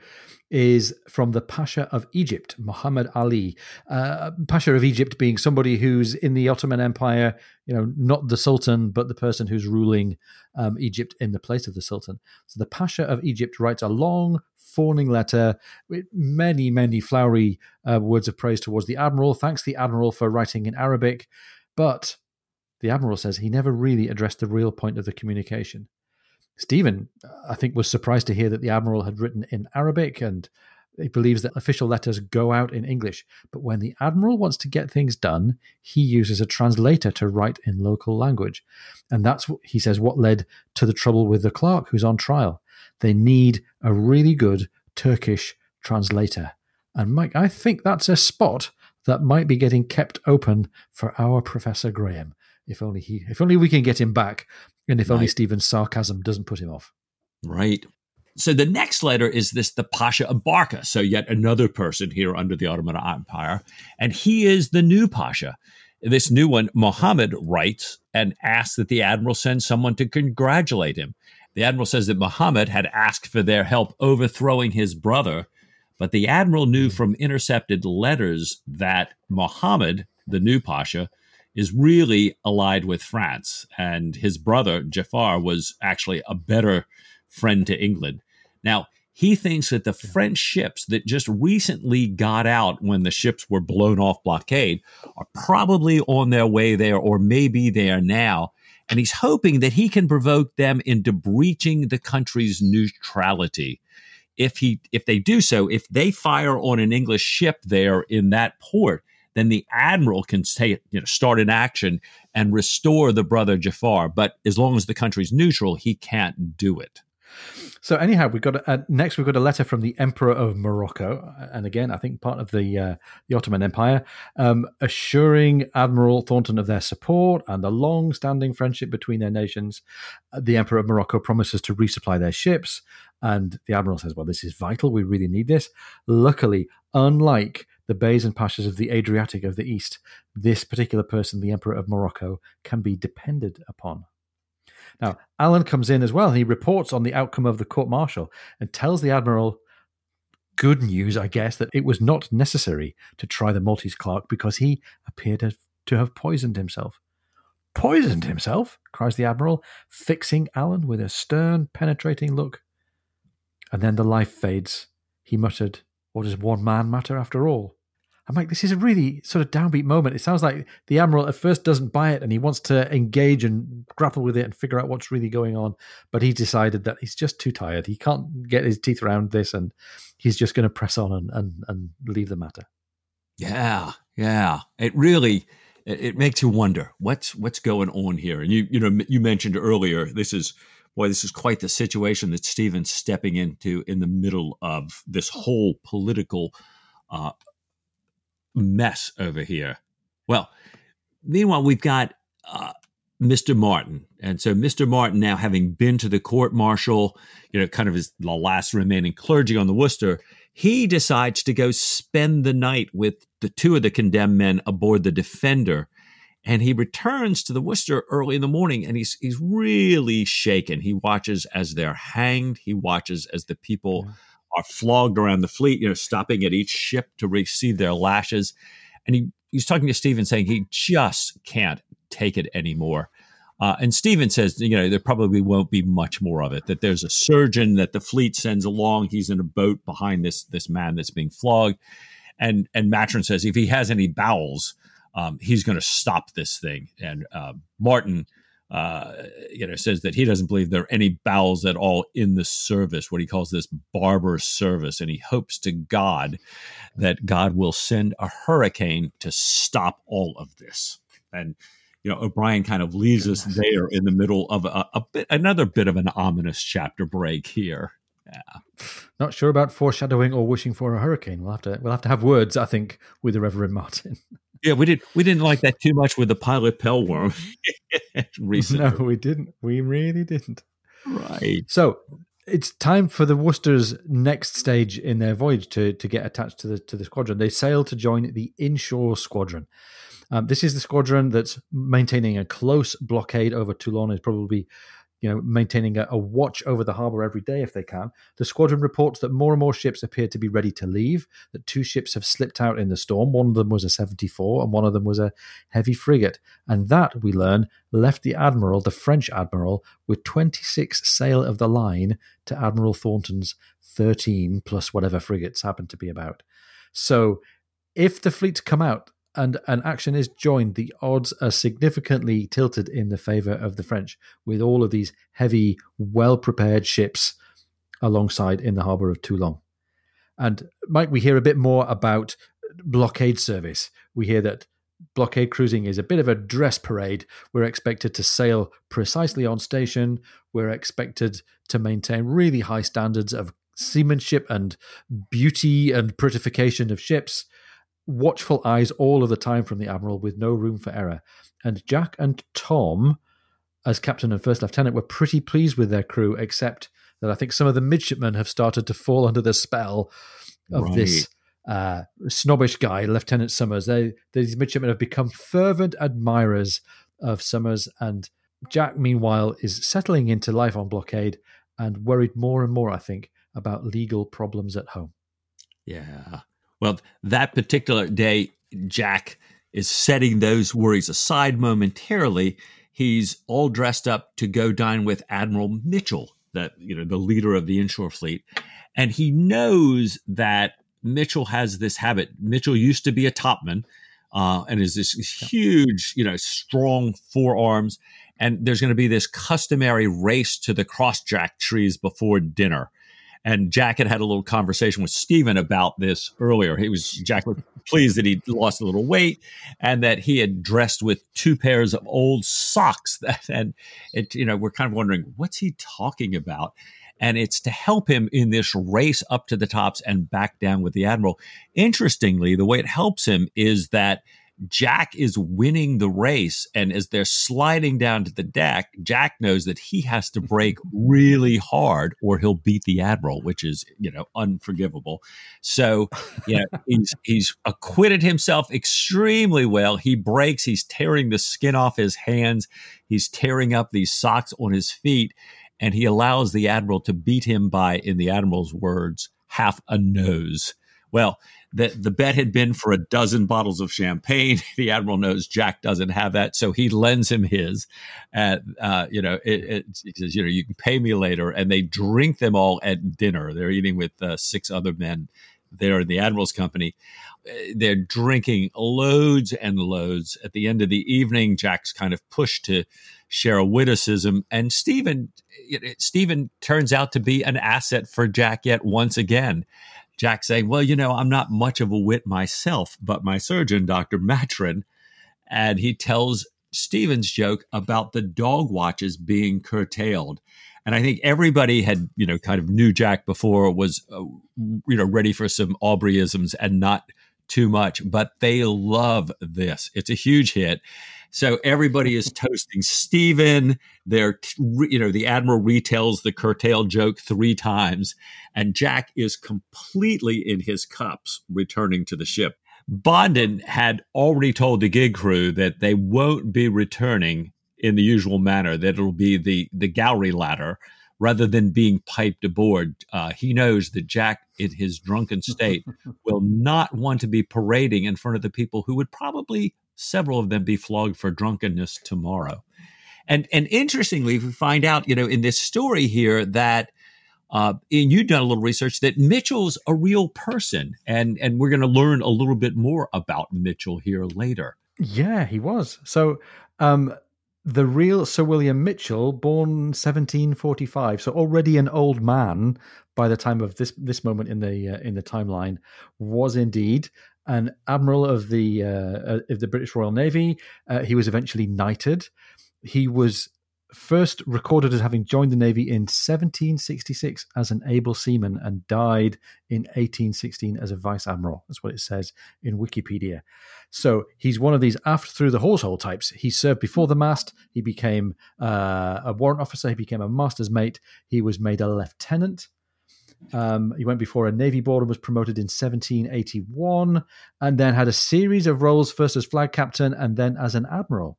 is from the Pasha of Egypt, Muhammad Ali. Uh, Pasha of Egypt being somebody who's in the Ottoman Empire, you know, not the Sultan, but the person who's ruling um, Egypt in the place of the Sultan. So the Pasha of Egypt writes a long, fawning letter with many, many flowery uh, words of praise towards the admiral. Thanks the admiral for writing in Arabic, but the admiral says he never really addressed the real point of the communication. Stephen, I think, was surprised to hear that the admiral had written in Arabic and he believes that official letters go out in English. But when the admiral wants to get things done, he uses a translator to write in local language. And that's, what he says, what led to the trouble with the clerk who's on trial. They need a really good Turkish translator. And Mike, I think that's a spot that might be getting kept open for our Professor Graham. If only he, if only we can get him back and if right. only Stephen's sarcasm doesn't put him off. Right. So the next letter is this the Pasha of Barca. So yet another person here under the Ottoman Empire. And he is the new Pasha. This new one, Mohammed, writes and asks that the admiral send someone to congratulate him. The admiral says that Mohammed had asked for their help overthrowing his brother, but the admiral knew from intercepted letters that Mohammed, the new Pasha, is really allied with France. And his brother, Jafar, was actually a better friend to England. Now, he thinks that the French ships that just recently got out when the ships were blown off blockade are probably on their way there or maybe there now. And he's hoping that he can provoke them into breaching the country's neutrality. If he if they do so, if they fire on an English ship there in that port, then the admiral can you know, start an action and restore the brother Jafar. But as long as the country's neutral, he can't do it. So anyhow, we've got a, next we've got a letter from the Emperor of Morocco, and again, I think part of the uh, the Ottoman Empire, um, assuring Admiral Thornton of their support and the long-standing friendship between their nations. Uh, the Emperor of Morocco promises to resupply their ships, and the admiral says, "Well, this is vital. We really need this." Luckily, unlike the beys and pashas of the Adriatic of the East, this particular person, the Emperor of Morocco, can be depended upon. Now, Allen comes in as well. He reports on the outcome of the court martial and tells the admiral, good news, I guess, that it was not necessary to try the Maltese clerk because he appeared to have poisoned himself. Poisoned himself? cries the admiral, fixing Allen with a stern, penetrating look. And then the life fades. He muttered, What does one man matter after all? I'm like, this is a really sort of downbeat moment. It sounds like the Admiral at first doesn't buy it and he wants to engage and grapple with it and figure out what's really going on. But he decided that he's just too tired. He can't get his teeth around this and he's just going to press on and, and, and leave the matter. Yeah, yeah. It really it, makes you wonder what's what's going on here. And you you know you mentioned earlier this is boy this is quite the situation that Stephen's stepping into in the middle of this whole political uh, mess over here. Well, meanwhile, we've got uh, Mr. Martin. And so Mr. Martin, now having been to the court martial, you know, kind of as the last remaining clergy on the Worcester, he decides to go spend the night with the two of the condemned men aboard the Defender. And he returns to the Worcester early in the morning and he's he's really shaken. He watches as they're hanged. He watches as the people yeah are flogged around the fleet, you know, stopping at each ship to receive their lashes. And he, he's talking to Stephen saying he just can't take it anymore. Uh, and Stephen says, you know, there probably won't be much more of it. That there's a surgeon that the fleet sends along. He's in a boat behind this this man that's being flogged, and and Maturin says if he has any bowels, um, he's going to stop this thing. And uh, Martin uh, you know, says that he doesn't believe there are any bowels at all in the service, what he calls this barbarous service, and he hopes to God that God will send a hurricane to stop all of this. And you know, O'Brian kind of leaves us there in the middle of a, a bit, another bit of an ominous chapter break here. Yeah. Not sure about foreshadowing or wishing for a hurricane. We'll have to we'll have to have words, I think, with the Reverend Martin. Yeah, we didn't We didn't like that too much with the pilot Pellworm recently. No, we didn't. We really didn't. Right. So it's time for the Worcester's next stage in their voyage to to get attached to the to the squadron. They sail to join the inshore squadron. Um, this is the squadron that's maintaining a close blockade over Toulon. Is probably you know, maintaining a, a, watch over the harbour every day if they can. The squadron reports that more and more ships appear to be ready to leave, that two ships have slipped out in the storm. One of them was a 74 and one of them was a heavy frigate. And that, we learn, left the Admiral, the French Admiral, with 26 sail of the line to Admiral Thornton's 13 plus whatever frigates happen to be about. So if the fleets come out and an action is joined, the odds are significantly tilted in the favor of the French, with all of these heavy, well prepared ships alongside in the harbor of Toulon. And Mike, we hear a bit more about blockade service. We hear that blockade cruising is a bit of a dress parade. We're expected to sail precisely on station. We're expected to maintain really high standards of seamanship and beauty and prettification of ships watchful eyes all of the time from the Admiral with no room for error. And Jack and Tom, as captain and first lieutenant, were pretty pleased with their crew, except that I think some of the midshipmen have started to fall under the spell of right. this uh, snobbish guy, Lieutenant Somers. They, these midshipmen have become fervent admirers of Somers, and Jack, meanwhile, is settling into life on blockade and worried more and more, I think, about legal problems at home. Yeah. Well, that particular day, Jack is setting those worries aside momentarily. He's all dressed up to go dine with Admiral Mitchell that you know the leader of the inshore fleet, and he knows that Mitchell has this habit. Mitchell used to be a topman, uh, and is this huge, you know, strong forearms. And there's going to be this customary race to the crossjack trees before dinner. And Jack had had a little conversation with Stephen about this earlier. He was Jack was pleased that he lost a little weight and that he had dressed with two pairs of old socks. That and it, you know, we're kind of wondering what's he talking about. And it's to help him in this race up to the tops and back down with the admiral. Interestingly, the way it helps him is that Jack is winning the race. And as they're sliding down to the deck, Jack knows that he has to mm-hmm. brake really hard or he'll beat the Admiral, which is, you know, unforgivable. So, yeah, he's, he's acquitted himself extremely well. He breaks, he's tearing the skin off his hands, he's tearing up these socks on his feet, and he allows the Admiral to beat him by, in the Admiral's words, half a nose. Well, the, the bet had been for a dozen bottles of champagne. The admiral knows Jack doesn't have that, so he lends him his. At uh, you know, it, it, it, says, you know, you can pay me later, and they drink them all at dinner. They're eating with uh, six other men there in the admiral's company. Uh, they're drinking loads and loads. At the end of the evening, Jack's kind of pushed to share a witticism, and Stephen, Stephen turns out to be an asset for Jack yet once again Jack saying, Well, you know, I'm not much of a wit myself, but my surgeon, Dr. Maturin, and he tells Stephen's joke about the dog watches being curtailed. And I think everybody had, you know, kind of knew Jack before, was, uh, you know, ready for some Aubreyisms and not too much, but they love this. It's a huge hit. So everybody is toasting Stephen. They're, you know, the Admiral retells the curtail joke three times, and Jack is completely in his cups returning to the ship. Bonden had already told the gig crew that they won't be returning in the usual manner, that it'll be the, the Gowrie ladder rather than being piped aboard. Uh, he knows that Jack, in his drunken state, will not want to be parading in front of the people who would probably several of them be flogged for drunkenness tomorrow. And and interestingly, we find out, you know, in this story here that uh, and you've done a little research that Mitchell's a real person, and and we're going to learn a little bit more about Mitchell here later. Yeah, he was. So um, the real Sir William Mitchell, born 1745, so already an old man by the time of this this moment in the uh, in the timeline, was indeed an admiral of the uh, uh, of the British Royal Navy. Uh, he was eventually knighted. He was first recorded as having joined the Navy in 1766 as an able seaman and died in 1816 as a vice admiral. That's what it says in Wikipedia. So he's one of these aft through the hawsehole types. He served before the mast. He became uh, a warrant officer. He became a master's mate. He was made a lieutenant. Um, he went before a Navy board and was promoted in 1781, and then had a series of roles first as flag captain and then as an admiral.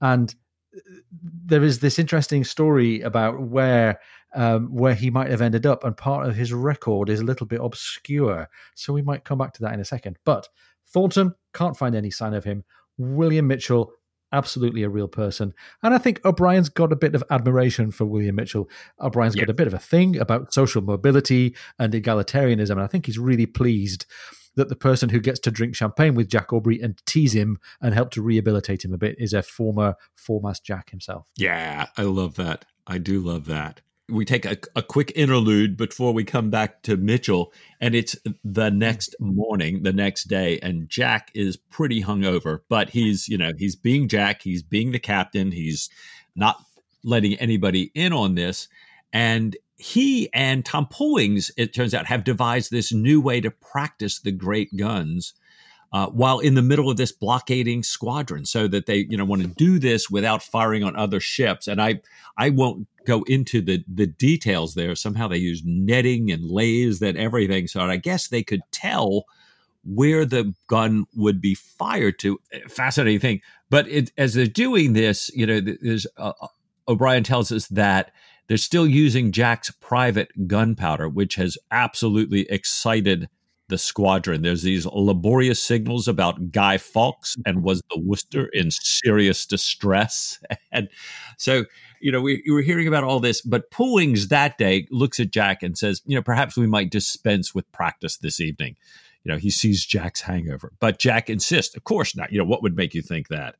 And uh, there is this interesting story about where um, where he might have ended up, and part of his record is a little bit obscure. So we might come back to that in a second. But Thornton can't find any sign of him. William Mitchell absolutely a real person. And I think O'Brian's got a bit of admiration for William Mitchell. O'Brian's got a bit of a thing about social mobility and egalitarianism. And I think he's really pleased that the person who gets to drink champagne with Jack Aubrey and tease him and help to rehabilitate him a bit is a former foremast Jack himself. Yeah, I love that. I do love that we take a, a quick interlude before we come back to Mitchell, and it's the next morning, the next day, and Jack is pretty hungover, but he's you know he's being Jack, he's being the captain, he's not letting anybody in on this, and he and Tom Pullings, it turns out, have devised this new way to practice the great guns uh, while in the middle of this blockading squadron, so that they you know want to do this without firing on other ships. And I I won't go into the the details there. Somehow they use netting and lays and everything, so I guess they could tell where the gun would be fired to. Fascinating thing. But it, as they're doing this, you know, there's uh, uh, O'Brian tells us that they're still using Jack's private gunpowder, which has absolutely excited the squadron. There's these laborious signals about Guy Fawkes and was the Worcester in serious distress. And so, you know, we, we were hearing about all this, but Pullings that day looks at Jack and says, you know, perhaps we might dispense with practice this evening. You know, he sees Jack's hangover, but Jack insists, of course not. You know, what would make you think that?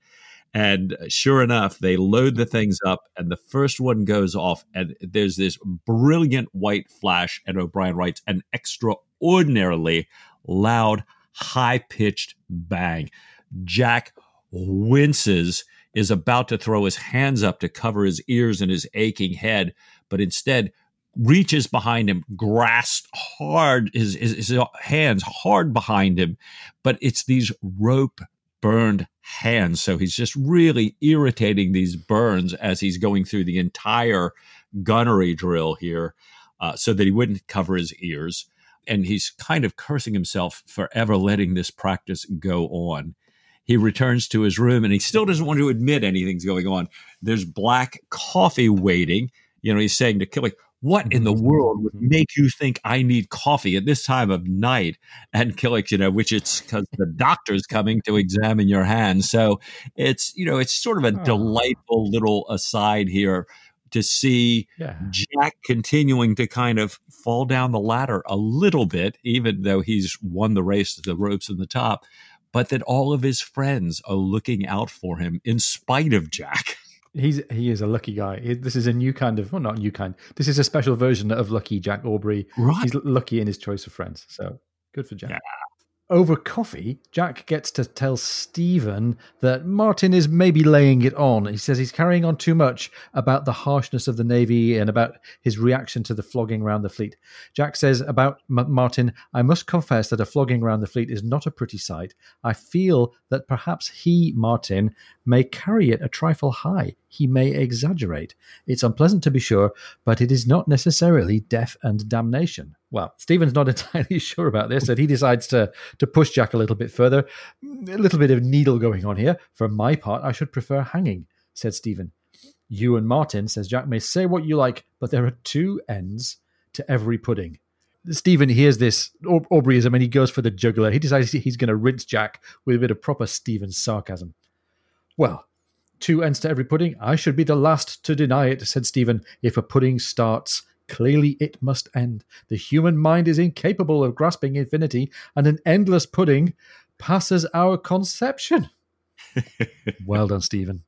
And uh, sure enough, they load the things up, and the first one goes off, and there's this brilliant white flash. And O'Brian writes an extraordinarily loud, high pitched bang. Jack winces, is about to throw his hands up to cover his ears and his aching head, but instead reaches behind him, grasps hard his, his, his hands hard behind him, but it's these rope burned hands. So he's just really irritating these burns as he's going through the entire gunnery drill here uh, so that he wouldn't cover his ears. And he's kind of cursing himself for ever letting this practice go on. He returns to his room and he still doesn't want to admit anything's going on. There's black coffee waiting. You know, he's saying to Killick, what in the world would mm-hmm. make you think I need coffee at this time of night? And Killick, you know, which it's because the doctor's coming to examine your hand. So it's, you know, it's sort of a oh. delightful little aside here to see yeah. Jack continuing to kind of fall down the ladder a little bit, even though he's won the race, to the ropes in the top, but that all of his friends are looking out for him in spite of Jack. He's he is a lucky guy. This is a new kind of well, not new kind. This is a special version of lucky Jack Aubrey. Right. He's lucky in his choice of friends. So good for Jack. Yeah. Over coffee, Jack gets to tell Stephen that Martin is maybe laying it on. He says he's carrying on too much about the harshness of the Navy and about his reaction to the flogging around the fleet. Jack says about M- Martin, I must confess that a flogging around the fleet is not a pretty sight. I feel that perhaps he, Martin, may carry it a trifle high. He may exaggerate. It's unpleasant to be sure, but it is not necessarily death and damnation. Well, Stephen's not entirely sure about this, and he decides to to push Jack a little bit further. Mm, a little bit of needle going on here. For my part, I should prefer hanging, said Stephen. You and Martin, says Jack, may say what you like, but there are two ends to every pudding. Stephen hears this Aubreyism and he goes for the jugular. He decides he's going to rinse Jack with a bit of proper Stephen sarcasm. Well, two ends to every pudding. I should be the last to deny it, said Stephen. If a pudding starts, clearly it must end. The human mind is incapable of grasping infinity, and an endless pudding passes our conception. well done, Stephen.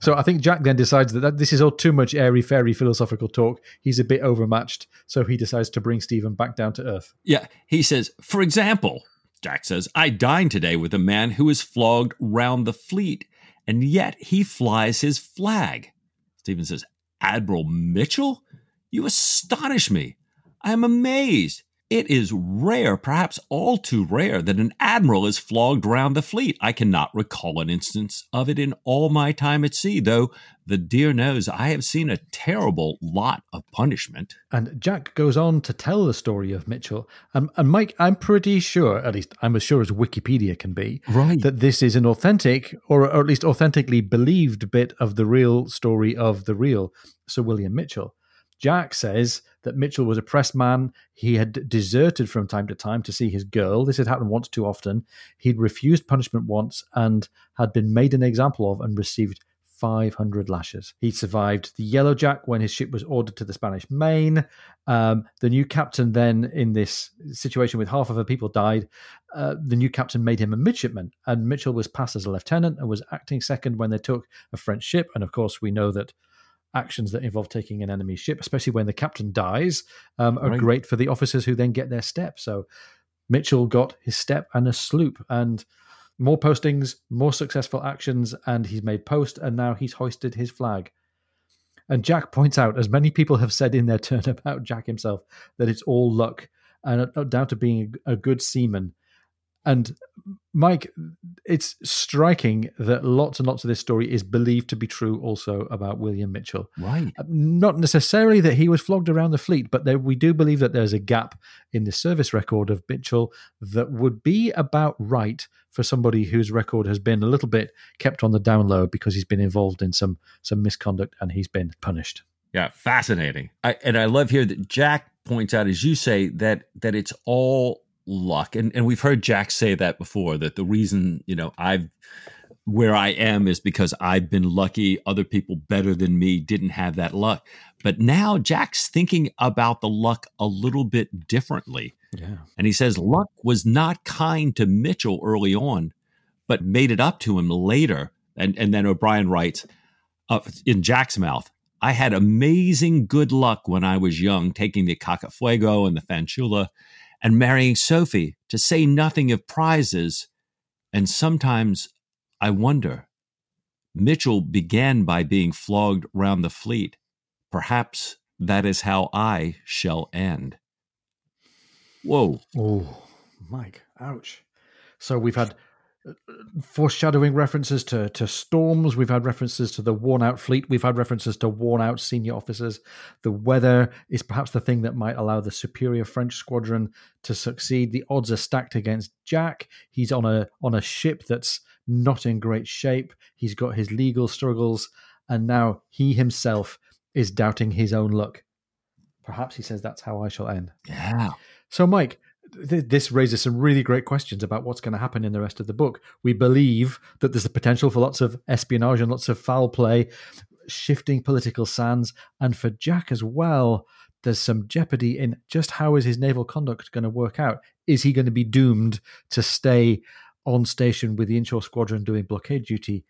So I think Jack then decides that, that this is all too much airy fairy philosophical talk. He's a bit overmatched, so he decides to bring Stephen back down to earth. Yeah, he says, for example, Jack says, I dined today with a man who was flogged round the fleet, and yet he flies his flag. Stephen says, Admiral Mitchell? You astonish me. I am amazed. It is rare, perhaps all too rare, that an admiral is flogged round the fleet. I cannot recall an instance of it in all my time at sea, though the dear knows I have seen a terrible lot of punishment. And Jack goes on to tell the story of Mitchell. And, and Mike, I'm pretty sure, at least I'm as sure as Wikipedia can be, right. that this is an authentic, or, or at least authentically believed bit of the real story of the real Sir William Mitchell. Jack says that Mitchell was a pressed man. He had deserted from time to time to see his girl. This had happened once too often. He'd refused punishment once and had been made an example of and received 500 lashes. He survived the Yellow Jack when his ship was ordered to the Spanish Main. Um, the new captain, then, in this situation with half of her people died, uh, the new captain made him a midshipman, and Mitchell was passed as a lieutenant and was acting second when they took a French ship. And of course, we know that actions that involve taking an enemy ship, especially when the captain dies, um, are right. great for the officers who then get their step. So Mitchell got his step and a sloop, and more postings, more successful actions, and he's made post, and now he's hoisted his flag. And Jack points out, as many people have said in their turn about Jack himself, that it's all luck and down to being a good seaman and Mike, it's striking that lots and lots of this story is believed to be true also about William Mitchell. Right. Uh, not necessarily that he was flogged around the fleet, but there, we do believe that there's a gap in the service record of Mitchell that would be about right for somebody whose record has been a little bit kept on the down low because he's been involved in some some misconduct and he's been punished. Yeah, fascinating. I, and I love here that Jack points out, as you say, that that it's all luck, and and we've heard Jack say that before. That the reason you know I've where I am is because I've been lucky. Other people better than me didn't have that luck. But now Jack's thinking about the luck a little bit differently. Yeah. And he says luck was not kind to Mitchell early on, but made it up to him later. And, and then O'Brian writes uh, in Jack's mouth, I had amazing good luck when I was young, taking the Cacafuego and the Fanciulla and marrying Sophie, to say nothing of prizes. And sometimes I wonder. Mitchell began by being flogged round the fleet. Perhaps that is how I shall end. Whoa. Oh, Mike, ouch. So we've had foreshadowing references to, to storms. We've had references to the worn out fleet. We've had references to worn out senior officers. The weather is perhaps the thing that might allow the superior French squadron to succeed. The odds are stacked against Jack. He's on a on a ship that's not in great shape. He's got his legal struggles, and now he himself is doubting his own luck. Perhaps he says that's how I shall end. Yeah. So, Mike, th- this raises some really great questions about what's going to happen in the rest of the book. We believe that there's a potential for lots of espionage and lots of foul play, shifting political sands, and for Jack as well. There's some jeopardy in just how is his naval conduct going to work out? Is he going to be doomed to stay on station with the inshore squadron doing blockade duty?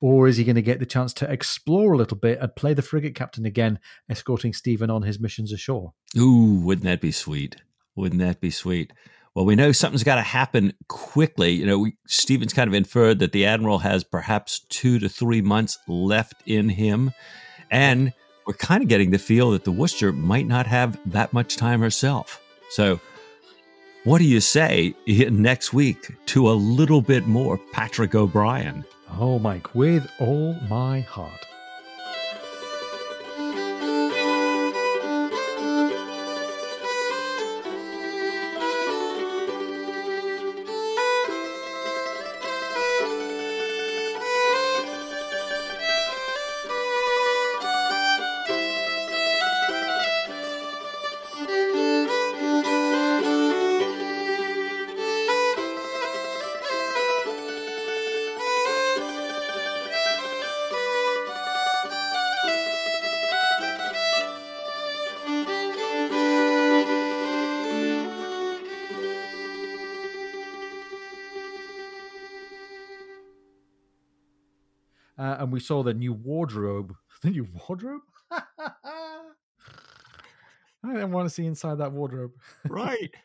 Or is he going to get the chance to explore a little bit and play the frigate captain again, escorting Stephen on his missions ashore? Ooh, wouldn't that be sweet? Wouldn't that be sweet? Well, we know something's got to happen quickly. You know, we, Stephen's kind of inferred that the admiral has perhaps two to three months left in him, and we're kind of getting the feel that the Worcester might not have that much time herself. So, what do you say next week to a little bit more Patrick O'Brian? Oh, Mike, with all my heart. We saw the new wardrobe. The new wardrobe? I didn't want to see inside that wardrobe. Right.